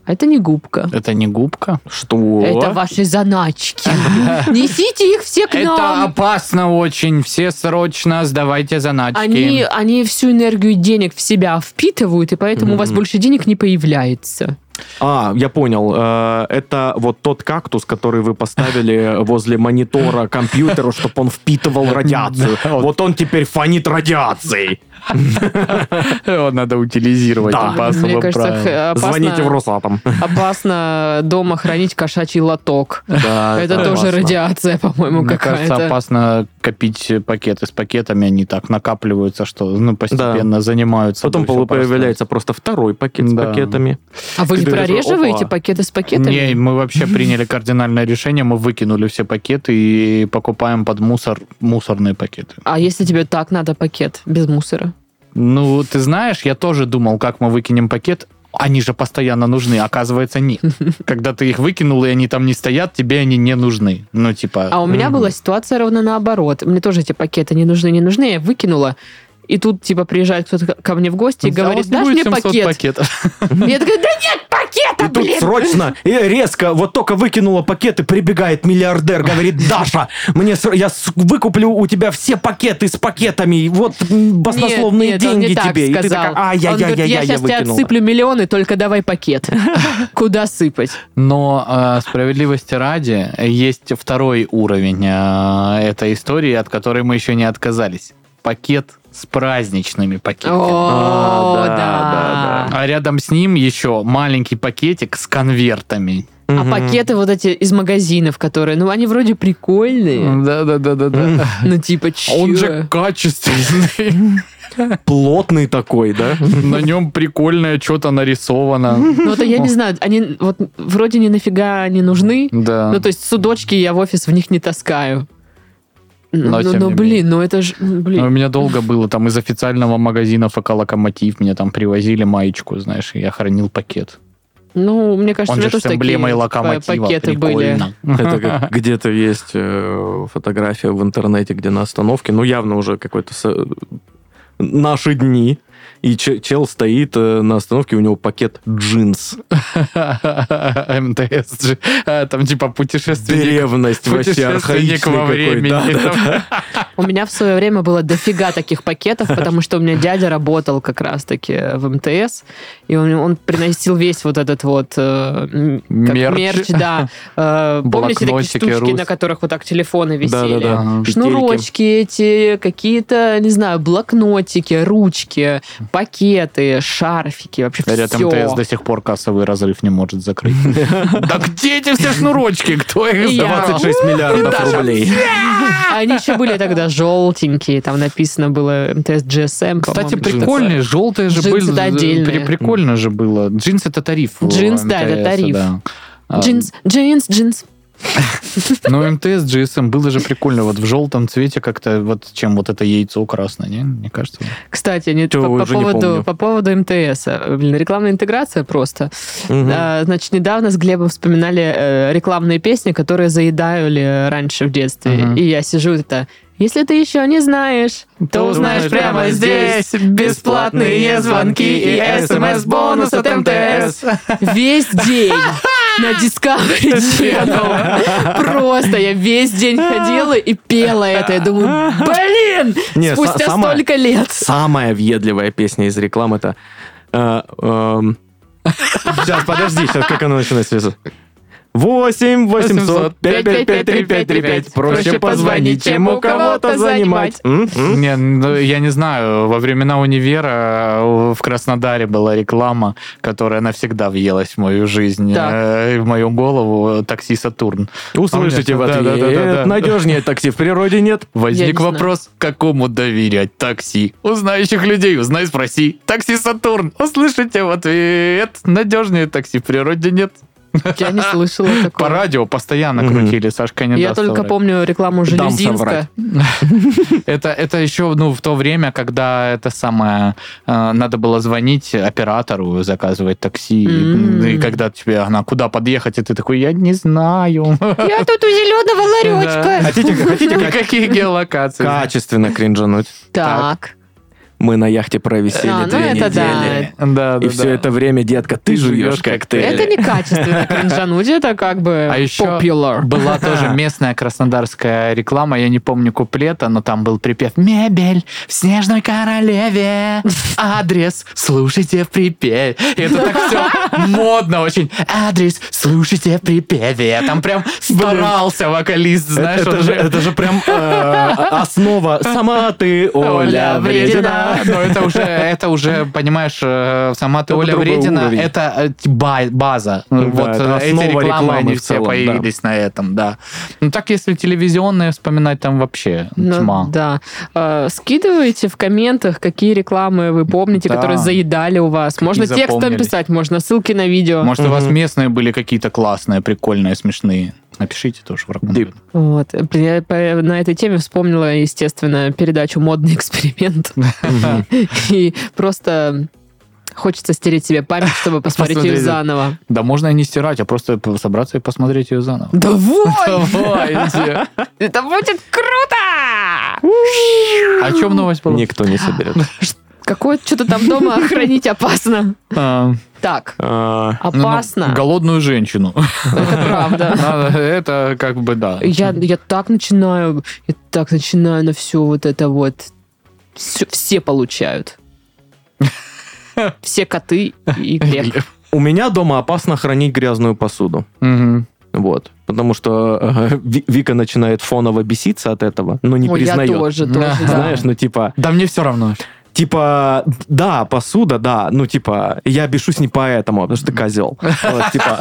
Speaker 1: А это не губка.
Speaker 2: Это не губка?
Speaker 3: Что?
Speaker 1: Это ваши заначки. [LAUGHS] Несите их все к
Speaker 2: Это
Speaker 1: нам.
Speaker 2: опасно очень. Все срочно сдавайте заначки.
Speaker 1: Они, они всю энергию денег в себя впитывают, и поэтому у вас больше денег не появляется.
Speaker 3: А, я понял. Э, Это вот тот кактус, который вы поставили [LAUGHS] возле монитора компьютера, чтобы он впитывал радиацию.
Speaker 2: Вот.
Speaker 3: Он теперь фонит радиацией. [LAUGHS]
Speaker 2: Его надо утилизировать
Speaker 3: Да.
Speaker 2: по особым
Speaker 1: Мне кажется,
Speaker 2: правилам.
Speaker 3: Звоните в Росатом.
Speaker 1: опасно дома хранить кошачий лоток.
Speaker 3: Да,
Speaker 1: Это тоже
Speaker 3: опасно.
Speaker 1: радиация, по-моему,
Speaker 2: Мне кажется,
Speaker 1: какая-то.
Speaker 2: опасно копить пакеты с пакетами, они так накапливаются, что ну, постепенно занимаются.
Speaker 3: Потом появляется просто второй пакет с
Speaker 2: Да.
Speaker 3: пакетами.
Speaker 1: А вы не прореживаете
Speaker 3: опа.
Speaker 1: пакеты с пакетами?
Speaker 2: Не, мы вообще приняли кардинальное решение, мы выкинули все пакеты и покупаем под мусор мусорные пакеты.
Speaker 1: А если тебе так надо пакет без мусора?
Speaker 2: Ну, ты знаешь, я тоже думал, как мы выкинем пакет. Они же постоянно нужны, оказывается, нет. [LAUGHS] Когда ты их выкинул, и они там не стоят, тебе они не нужны. Ну, типа...
Speaker 1: А у меня была ситуация ровно наоборот. Мне тоже эти пакеты не нужны, не нужны. Я выкинула. И тут, типа, приезжает кто-то ко мне в гости и
Speaker 2: «Да, у
Speaker 1: говорит,
Speaker 2: не
Speaker 1: дашь мне
Speaker 2: 700
Speaker 1: пакет?
Speaker 2: пакетов». [LAUGHS]
Speaker 1: Я такая, да нет пакета,
Speaker 3: И тут
Speaker 1: блин!
Speaker 3: срочно, и резко, вот только выкинула пакеты, прибегает миллиардер, говорит, Даша, мне я с- выкуплю у тебя все пакеты с пакетами, вот баснословные
Speaker 1: Нет, нет, он
Speaker 3: деньги
Speaker 1: не так
Speaker 3: тебе. И ты
Speaker 1: сказал.
Speaker 3: такая,
Speaker 1: Он говорит,
Speaker 3: ай-яй-яй-яй,
Speaker 1: я
Speaker 3: я
Speaker 1: сейчас тебе
Speaker 3: выкинула.
Speaker 1: отсыплю миллионы, только давай пакет. [LAUGHS] Куда сыпать?
Speaker 2: Но э, справедливости ради, есть второй уровень э, этой истории, от которой мы еще не отказались. Пакет с праздничными пакетами.
Speaker 1: О,
Speaker 3: да,
Speaker 1: да.
Speaker 3: да,
Speaker 2: А рядом с ним еще маленький пакетик с конвертами.
Speaker 1: А
Speaker 3: Мгм.
Speaker 1: пакеты вот эти из магазинов, которые, ну, они вроде прикольные.
Speaker 2: Да, да, да, да, да.
Speaker 1: Ну, типа, чё?
Speaker 2: Он же качественный. [LAUGHS]
Speaker 3: Плотный такой, да?
Speaker 2: На нем прикольное что-то нарисовано.
Speaker 1: Ну, это я не знаю, они вот вроде ни нафига не нужны.
Speaker 2: Да.
Speaker 1: Ну, то есть судочки я в офис в них не таскаю.
Speaker 2: Но
Speaker 1: ну,
Speaker 2: не
Speaker 1: блин,
Speaker 2: менее.
Speaker 1: ну это же, ну,
Speaker 2: Ну, У
Speaker 1: блин.
Speaker 2: меня долго было там из официального магазина ФК «Локомотив». Мне там привозили маечку, знаешь, и я хранил пакет.
Speaker 1: Ну, мне кажется,
Speaker 2: Он
Speaker 1: у
Speaker 2: же с эмблемой
Speaker 1: такие
Speaker 2: «Локомотива».
Speaker 1: пакеты были.
Speaker 2: Прикольно. [LAUGHS]
Speaker 3: Это как где-то есть э, фотография в интернете, где на остановке, ну явно уже какой-то со- наши дни, и че- чел стоит э, на остановке, у него пакет джинс.
Speaker 2: МТС. А, Там типа путешественник.
Speaker 3: Древность вообще архаичный
Speaker 2: во времени.
Speaker 1: У меня в свое время было дофига таких пакетов, потому что у меня дядя работал как раз-таки в МТС, и он, он приносил весь вот этот вот э,
Speaker 2: Мерч.
Speaker 1: мерч, да. Э, Помните такие штучки,
Speaker 2: рус.
Speaker 1: на которых вот так телефоны висели? Шнурочки эти, какие-то, не знаю, блокнотики, ручки, пакеты, шарфики, вообще
Speaker 2: Говорят,
Speaker 1: все.
Speaker 2: МТС до сих пор кассовый разрыв не может закрыть. [LAUGHS] Да где эти все шнурочки? Кто их сдавал?
Speaker 3: 26 [LAUGHS] миллиардов рублей. [LAUGHS]
Speaker 1: Они еще были тогда желтенькие, там написано было МТС GSM.
Speaker 2: Кстати, прикольные, желтые же
Speaker 1: Джинсы
Speaker 2: были. при- Прикольно же было. Джинс это тариф.
Speaker 1: Джинс, да, это тариф.
Speaker 2: А,
Speaker 1: Джинс, джинс, джинс.
Speaker 2: Ну, МТС, GSM было же прикольно. Вот в желтом цвете как-то, вот чем вот это яйцо красное, не? Мне кажется.
Speaker 1: Кстати, не,
Speaker 3: Чё,
Speaker 1: по, по
Speaker 3: не
Speaker 1: поводу,
Speaker 3: помню.
Speaker 1: по поводу МТС. Блин, рекламная интеграция просто.
Speaker 3: Мгм.
Speaker 1: А, значит, недавно с Глебом вспоминали э, рекламные песни, которые заедали раньше в детстве.
Speaker 2: Мгм.
Speaker 1: И я сижу это... Если ты еще не знаешь, то узнаешь прямо здесь. Бесплатные звонки и смс-бонус от МТС. Весь день на Discovery Channel. Просто я весь день ходила и пела это. Я думаю, блин,
Speaker 3: Не,
Speaker 1: спустя
Speaker 3: самое-
Speaker 1: столько лет.
Speaker 3: Самая въедливая песня из рекламы это... Сейчас, подожди, сейчас как она начинается? 8 800 555 Проще позвонить, чем у кого-то занимать.
Speaker 2: Не, ну, я не знаю, во времена универа э, в Краснодаре была реклама, которая навсегда въелась в мою жизнь, э, в мою голову, такси «Сатурн».
Speaker 3: Услышите в
Speaker 2: Да, да, да, да,
Speaker 3: ответ.
Speaker 2: да.
Speaker 3: Надежнее такси в природе нет. [LAUGHS]
Speaker 2: Возник
Speaker 1: не
Speaker 2: вопрос, кому доверять такси? У знающих людей узнай, спроси. Такси «Сатурн». Услышите в ответ. Надежнее такси в природе нет. [LAUGHS]
Speaker 1: Я не слышала
Speaker 2: По
Speaker 1: такого.
Speaker 2: радио постоянно крутили, Сашка не
Speaker 1: Я
Speaker 2: даст
Speaker 1: только
Speaker 2: соврать.
Speaker 1: помню рекламу Железинска. [LAUGHS]
Speaker 2: Это, это еще ну, в то время, когда это самое э, надо было звонить оператору, заказывать такси. И когда тебе она куда подъехать, и ты такой, я не знаю. [LAUGHS]
Speaker 1: Я тут у зеленого ларечка.
Speaker 3: Хотите, хотите ка-
Speaker 2: Какие геолокации?
Speaker 3: качественно кринжануть?
Speaker 1: Так.
Speaker 3: Мы на яхте провисели
Speaker 1: А, ну
Speaker 3: две
Speaker 1: это да.
Speaker 3: недели.
Speaker 2: Да,
Speaker 3: И все это время, детка, ты жуешь коктейль.
Speaker 1: Это не качественно [LAUGHS] кринжануть, это как бы
Speaker 2: А еще
Speaker 1: popular.
Speaker 2: была тоже [LAUGHS] местная краснодарская реклама, я не помню куплета, но там был припев «Мебель в снежной королеве, адрес слушайте в припеве». И это так все [LAUGHS] модно очень. Адрес слушайте в припеве. Там прям старался вокалист, знаешь.
Speaker 3: это, же, это же прям э, основа. Сама ты, Оля, вредина. [LAUGHS]
Speaker 2: Но это уже, это уже, понимаешь, э, сама ты Оля Вредина, это э, ба- база. вот э, эти рекламы, они все появились на этом, да. Ну так, если телевизионные вспоминать, там вообще
Speaker 1: Ну,
Speaker 2: тьма.
Speaker 1: да. Э, Скидывайте в комментах, какие рекламы вы помните, которые заедали у вас. Можно текстом писать, можно ссылки на видео.
Speaker 2: Может, у вас местные были какие-то классные, прикольные, смешные. Напишите тоже в
Speaker 3: Дип.
Speaker 2: ракомент.
Speaker 1: Вот. Я на этой теме вспомнила, естественно, передачу «Модный эксперимент». И просто хочется стереть себе память, чтобы посмотреть ее заново.
Speaker 2: Да можно и не стирать, а просто собраться и посмотреть ее заново. [LAUGHS]
Speaker 1: Давай!
Speaker 2: Давайте.
Speaker 1: Это будет круто!
Speaker 2: О чем новость была?
Speaker 3: Никто не соберет.
Speaker 1: Какое что-то там дома [LAUGHS] хранить опасно.
Speaker 2: А,
Speaker 1: Так,
Speaker 3: А,
Speaker 2: ну, ну,
Speaker 1: опасно.
Speaker 2: Голодную женщину.
Speaker 1: Это правда. [LAUGHS]
Speaker 2: Это как бы да.
Speaker 1: Я, я так начинаю, я так начинаю на все вот это вот. Все получают. [LAUGHS] Все коты и Глеб.
Speaker 3: У меня дома опасно хранить грязную посуду. Вот. Потому что э, Ви- Вика начинает фоново беситься от этого, но не
Speaker 1: Ой, я
Speaker 3: признает.
Speaker 1: тоже, тоже,
Speaker 2: да.
Speaker 3: Знаешь, ну типа,
Speaker 2: Да мне все равно.
Speaker 3: Типа, да, посуда, да, ну типа, я бешусь не поэтому, потому что ты козел. Вот, типа,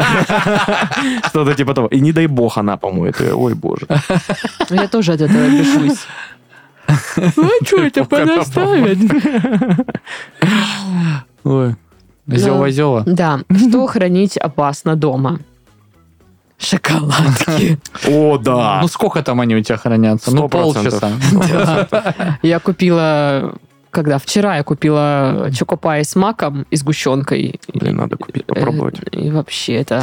Speaker 3: [LAUGHS] что-то типа того. И не дай бог она помоет ее, ой боже.
Speaker 1: Я тоже от этого бешусь. Ну, а что это понаставить?
Speaker 2: Ой. Зева-зева.
Speaker 1: Да, что хранить опасно дома? Шоколадки.
Speaker 3: О, да.
Speaker 2: Ну сколько там они у тебя хранятся? Ну полчаса. [LAUGHS]
Speaker 1: Я купила... Когда? Вчера я купила чокопай с маком и сгущенкой.
Speaker 3: Блин, надо купить, попробовать.
Speaker 1: Э, И вообще это...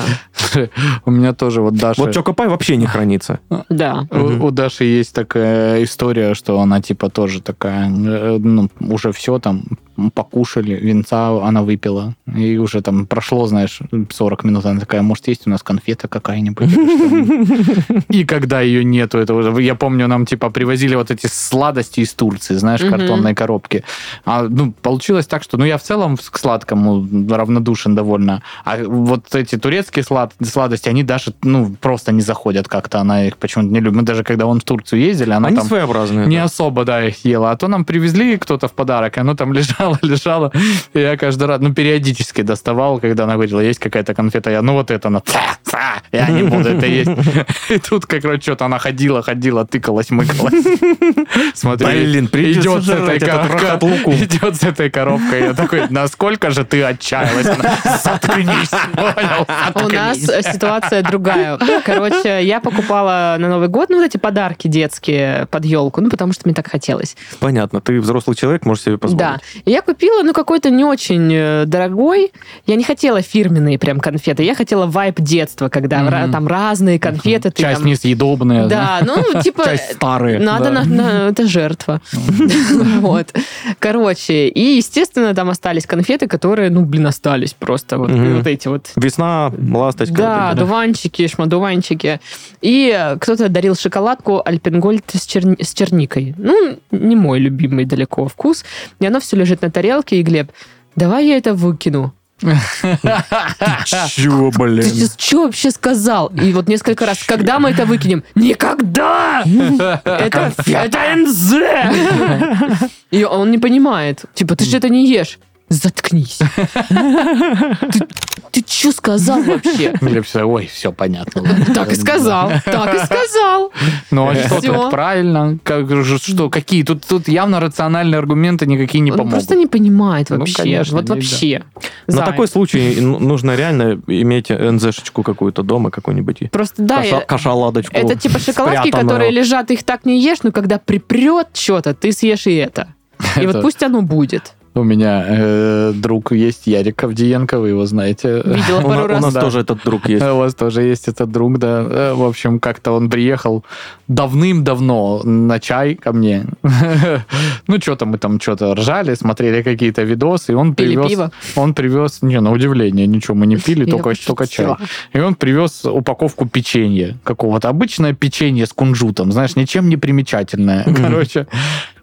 Speaker 1: [LAUGHS]
Speaker 2: У меня тоже вот Даша...
Speaker 3: Вот Чокопай вообще не хранится.
Speaker 1: Да.
Speaker 2: У, Даши есть такая история, что она типа тоже такая, э, ну, уже все там покушали, винца она выпила, и уже там прошло, знаешь, 40 минут, она такая, может, есть у нас конфета какая-нибудь? или что-нибудь?» [LAUGHS] И когда ее нету, это уже, я помню, нам типа привозили вот эти сладости из Турции, знаешь, картонные коробки. А, ну, получилось так, что, ну, я в целом к сладкому равнодушен довольно, а вот эти турецкие слад- сладости, они даже, ну, просто не заходят как-то, она их почему-то не любит. Мы даже когда вон в Турцию ездили, она
Speaker 3: Они
Speaker 2: там
Speaker 3: своеобразные.
Speaker 2: не
Speaker 3: да.
Speaker 2: особо, да, их ела. А то нам привезли кто-то в подарок, и оно там [LAUGHS] лежало, лежало. [LAUGHS] И я каждый раз, ну, периодически доставал, когда она говорила, есть какая-то конфета, я, ну, вот это, она, «Ца, ца, я не буду это есть. [LAUGHS] И тут как раз что-то она ходила, ходила, тыкалась, мыкалась. [LAUGHS] Смотри,
Speaker 3: Блин, придется
Speaker 2: идет с этой
Speaker 3: лукум. [LAUGHS]
Speaker 2: идет с этой коробкой. Я такой, насколько же ты отчаялась? Она, Заткнись, понял?
Speaker 1: У нас
Speaker 2: Заткнись».
Speaker 1: ситуация другая. Короче, я покупала на Новый год, ну, вот эти подарки детские под елку, ну, потому что мне так хотелось.
Speaker 3: Понятно, ты взрослый человек, можешь себе позволить.
Speaker 1: Да. И я купила, ну, какой-то не очень э, дорогой. Я не хотела фирменные прям конфеты. Я хотела вайп детства, когда
Speaker 2: Мгм.
Speaker 1: ра- там разные конфеты. ты
Speaker 2: Часть
Speaker 1: там-
Speaker 2: несъедобная.
Speaker 1: Да, ну, типа...
Speaker 2: Часть старые.
Speaker 1: Надо,
Speaker 2: да.
Speaker 1: на, на- это жертва. [LAUGHS] Вот. Короче, и, естественно, там остались конфеты, которые, ну, блин, остались просто. Вот, эти вот
Speaker 3: Весна, ласточка.
Speaker 1: да,
Speaker 3: вот эти,
Speaker 1: дуванчики, шмадуванчики. И кто-то дарил шоколадку Альпенгольд с, черни- с черникой. Ну, не мой любимый далеко вкус. И оно все лежит на тарелке, и Глеб, давай я это выкину.
Speaker 3: Чё, блин?
Speaker 1: Ты сейчас что вообще сказал? И вот несколько раз, когда мы это выкинем? Никогда! Это, это НЗ! И он не понимает. Типа, ты же это не ешь. Заткнись. Ты, ты что сказал вообще?
Speaker 2: Глеб всегда, ой, все понятно. ладно».
Speaker 1: Так и сказал, так и сказал.
Speaker 2: Ну, а что
Speaker 1: Всё.
Speaker 2: тут правильно? Как что, какие? Тут, тут явно рациональные аргументы никакие не
Speaker 1: Он
Speaker 2: помогут.
Speaker 1: просто не понимает
Speaker 2: Ну,
Speaker 1: вообще.
Speaker 2: конечно,
Speaker 1: вот вообще.
Speaker 3: На такой случай ну, нужно реально иметь НЗшечку какую-то дома, какую-нибудь.
Speaker 1: Просто да,
Speaker 3: Каша-
Speaker 1: я-
Speaker 3: кашаладочку.
Speaker 1: это типа шоколадки,
Speaker 3: спрятанную.
Speaker 1: которые лежат, их так не ешь, но когда припрет что-то, ты съешь и это. И [LAUGHS] вот пусть оно будет.
Speaker 2: У меня э, друг есть Ярик Авдиенко, вы его знаете.
Speaker 1: Видела [LAUGHS]
Speaker 3: У,
Speaker 1: пару
Speaker 3: у
Speaker 1: раз.
Speaker 3: нас
Speaker 2: да.
Speaker 3: тоже этот друг есть.
Speaker 2: У вас тоже есть этот друг, да. Э, В общем, как-то он приехал давным-давно на чай ко мне. [LAUGHS] Ну, что-то мы там что-то ржали, смотрели какие-то видосы, и он
Speaker 1: Пили
Speaker 2: привез...
Speaker 1: пиво.
Speaker 2: Он привез, не, на удивление, ничего мы не пили, только, только чай. И он привез упаковку печенья какого-то. Обычное печенье с кунжутом, знаешь, ничем не примечательное. [LAUGHS] Короче,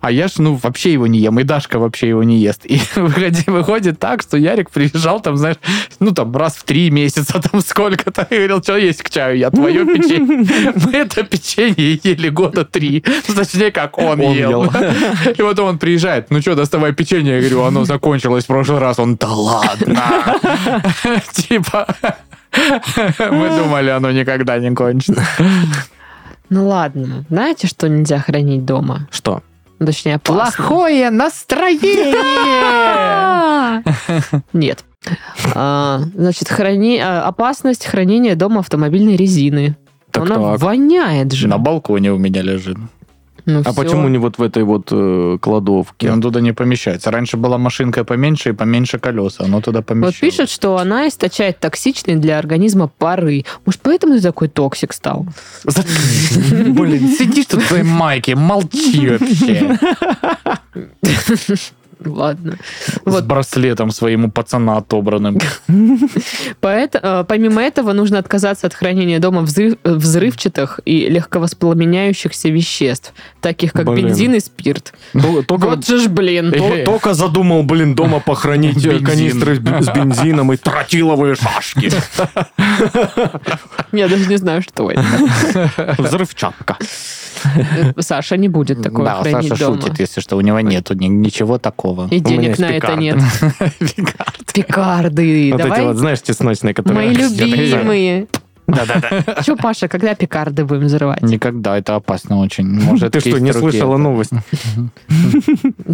Speaker 2: а я ж, ну, вообще его не ем, и Дашка вообще его не ест. И [LAUGHS] выходи- выходит так, что Ярик приезжал там, знаешь, ну, там, раз в три месяца, [LAUGHS] там, сколько-то, и говорил, что есть к чаю, я твое печенье. [LAUGHS] Мы это печенье ели года три. Точнее, как он,
Speaker 3: Он
Speaker 2: ел.
Speaker 3: ел.
Speaker 2: И вот он приезжает, ну что, доставай печенье. Я говорю, оно закончилось в прошлый раз. Он, да ладно. Типа, мы думали, оно никогда не кончится.
Speaker 1: Ну ладно. Знаете, что нельзя хранить дома?
Speaker 3: Что?
Speaker 1: Ну, Точнее, опасно.
Speaker 2: Плохое настроение! [LAUGHS]
Speaker 1: Нет. А, значит, храни... а, опасность хранения дома автомобильной резины.
Speaker 3: Так,
Speaker 1: Она
Speaker 3: так.
Speaker 1: воняет же.
Speaker 2: На балконе у меня лежит.
Speaker 1: Ну,
Speaker 3: А
Speaker 1: всё.
Speaker 3: почему не вот в этой вот э, кладовке?
Speaker 2: Он туда не помещается. Раньше была машинка поменьше и поменьше колеса. Оно туда
Speaker 1: Вот
Speaker 2: помещалось.
Speaker 1: пишет, что она источает токсичные для организма пары. Может, поэтому ты такой токсик стал?
Speaker 2: Блин, сидишь тут в своей майке, молчи вообще. [LAUGHS]
Speaker 1: Ладно.
Speaker 2: С
Speaker 1: Вот.
Speaker 2: браслетом своим у пацана отобранным.
Speaker 1: Э, помимо этого, нужно отказаться от хранения дома взрыв- э, взрывчатых и легковоспламеняющихся веществ, таких как бензин и спирт. Вот же ж, блин.
Speaker 3: то- только задумал, блин, дома похоронить э,
Speaker 2: Бензин.
Speaker 3: канистры с бен- с бензином и тротиловые шашки.
Speaker 1: Я даже не знаю, что это.
Speaker 3: Взрывчатка.
Speaker 1: Э, Саша не будет такое
Speaker 2: Да,
Speaker 1: хранить
Speaker 2: Саша шутит, если что, у него нету ни- ничего такого.
Speaker 1: И
Speaker 3: У меня
Speaker 1: денег на это нет. [LAUGHS] Пикарды.
Speaker 3: Вот эти
Speaker 1: Давай.
Speaker 3: вот, знаешь, чесночные, которые...
Speaker 1: Мои любимые.
Speaker 3: Да-да-да. [LAUGHS]
Speaker 1: Че, Паша, когда пикарды будем взрывать?
Speaker 2: Никогда, это опасно очень. Может,
Speaker 3: Ты что, не слышала новость?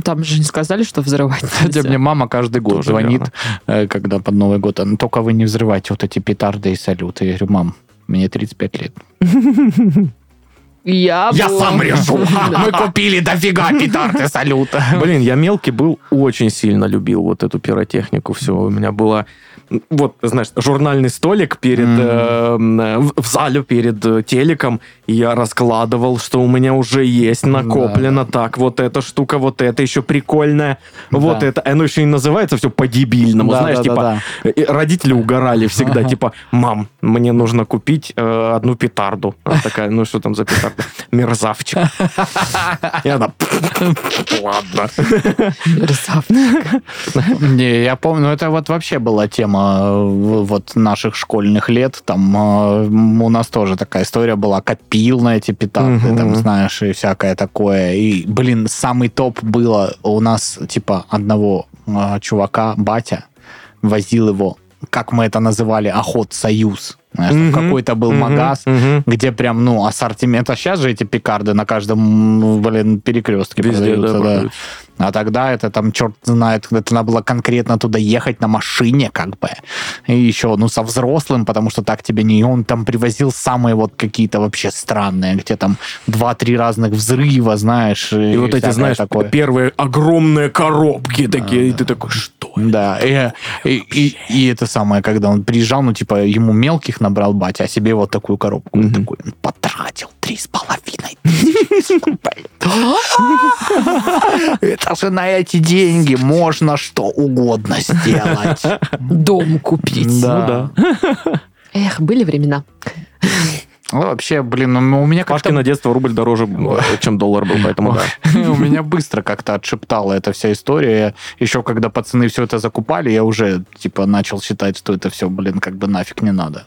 Speaker 1: Там же не сказали, что взрывать [LAUGHS]
Speaker 2: Хотя мне мама каждый год звонит, э, когда под Новый год. «Ну, Только вы не взрывайте вот эти петарды и салюты. Я говорю, мам, мне 35 лет.
Speaker 1: Я,
Speaker 2: Я
Speaker 1: был-
Speaker 2: сам решу. [LAUGHS]
Speaker 1: Да. [LAUGHS]
Speaker 2: Мы купили дофига петард и салюта.
Speaker 3: Блин, я мелкий был, очень сильно любил вот эту пиротехнику. Все, у меня была вот, знаешь, журнальный столик перед
Speaker 2: Мгм.
Speaker 3: э, в в зале перед э, телеком, и я раскладывал, что у меня уже есть накоплено. Так, вот эта штука, вот это еще прикольная, вот
Speaker 2: Да.
Speaker 3: это. Оно еще и называется все по-дебильному,
Speaker 2: Да,
Speaker 3: знаешь,
Speaker 2: да, да,
Speaker 3: типа
Speaker 2: да.
Speaker 3: и родители угорали всегда,
Speaker 2: Ага.
Speaker 3: типа, мам, мне нужно купить э, одну петарду. Она такая, ну что там за петарда? Мерзавчик. И она, ладно.
Speaker 1: Красавчик.
Speaker 2: Не, я помню, это вот вообще была тема в- вот наших школьных лет. Там м, у нас тоже такая история была. Копил на эти петарды,
Speaker 3: Мгм.
Speaker 2: там, знаешь, и всякое такое. И, блин, самый топ было у нас, типа, одного э, чувака, батя, возил его, как мы это называли, охот союз. Знаешь, там
Speaker 3: Мгм.
Speaker 2: какой-то был
Speaker 3: Мгм,
Speaker 2: магаз,
Speaker 3: мгм.
Speaker 2: где прям, ну, ассортимент. А сейчас же эти пикарды на каждом, блин, перекрестке
Speaker 3: Везде, да,
Speaker 2: продаются, да.
Speaker 3: продаются.
Speaker 2: А тогда это там, черт знает, это надо было конкретно туда ехать на машине, как бы. И еще, ну, со взрослым, потому что так тебе не... И он там привозил самые вот какие-то вообще странные, где там два-три разных взрыва, знаешь.
Speaker 3: И вот эти, знаешь,
Speaker 2: такое.
Speaker 3: первые огромные коробки такие, и ты такой, что?
Speaker 2: Да, и, и, и- и это самое, когда он приезжал, ну, типа, ему мелких набрал батя, а себе вот такую коробку.
Speaker 3: Мгм.
Speaker 2: такой, он потратил три с половиной. Это же на эти деньги можно что угодно сделать.
Speaker 1: Дом купить.
Speaker 2: Да.
Speaker 1: Эх, были времена.
Speaker 2: Ну, вообще, блин, ну, у меня как-то...
Speaker 3: Пашкино детство рубль дороже, чем доллар был, поэтому да. [LAUGHS]
Speaker 2: У меня быстро как-то отшептала эта вся история. Еще когда пацаны все это закупали, я уже, типа, начал считать, что это все, блин, как бы нафиг не надо.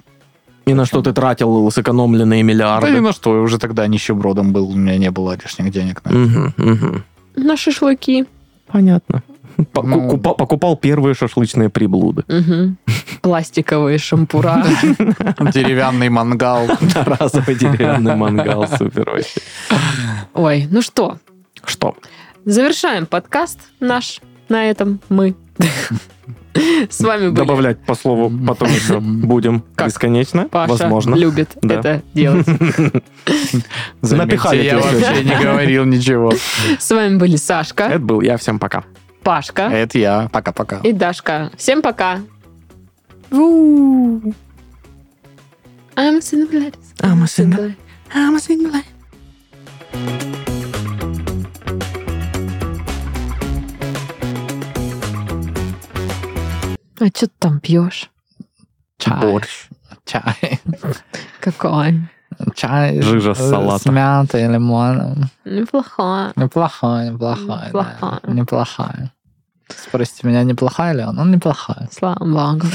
Speaker 3: И на что ты тратил сэкономленные
Speaker 2: Да ни
Speaker 3: миллиарды.
Speaker 2: на что, я уже тогда нищебродом был, у меня не было лишних денег. на это.
Speaker 3: Мгм, мгм.
Speaker 1: На шашлыки.
Speaker 3: Понятно. [LAUGHS] По-
Speaker 2: Ну.
Speaker 3: купа- Покупал первые шашлычные приблуды.
Speaker 1: Мгм. Пластиковые шампура. [LAUGHS]
Speaker 2: Деревянный мангал. [LAUGHS]
Speaker 3: Разовый деревянный мангал, супер вообще.
Speaker 1: Ой, ну что,
Speaker 3: Что?
Speaker 1: завершаем подкаст наш на этом мы. [LAUGHS] С вами были
Speaker 3: Добавлять по слову потом еще будем [LAUGHS]
Speaker 1: Как?
Speaker 3: бесконечно.
Speaker 1: Паша
Speaker 3: Возможно.
Speaker 1: любит
Speaker 3: Да.
Speaker 1: это делать. [LAUGHS]
Speaker 3: Напихали
Speaker 2: я вообще не говорил ничего.
Speaker 1: С вами были Сашка.
Speaker 3: Это был я. Всем пока.
Speaker 1: Пашка
Speaker 2: Это я. Пока-пока.
Speaker 1: и Дашка. Всем пока. I'm a single lady.
Speaker 3: I'm a single-
Speaker 1: I'm a single lady. А что ты там пьешь?
Speaker 2: Чай.
Speaker 3: Борщ.
Speaker 2: Чай.
Speaker 1: Какой?
Speaker 2: Чай.
Speaker 3: Жижа с салата.
Speaker 2: С мятой и лимоном.
Speaker 1: Неплохой.
Speaker 2: Неплохая, неплохая. да.
Speaker 1: Неплохая.
Speaker 2: Неплохая. Спросите меня, неплохая ли он? Он неплохая.
Speaker 1: Слава богу.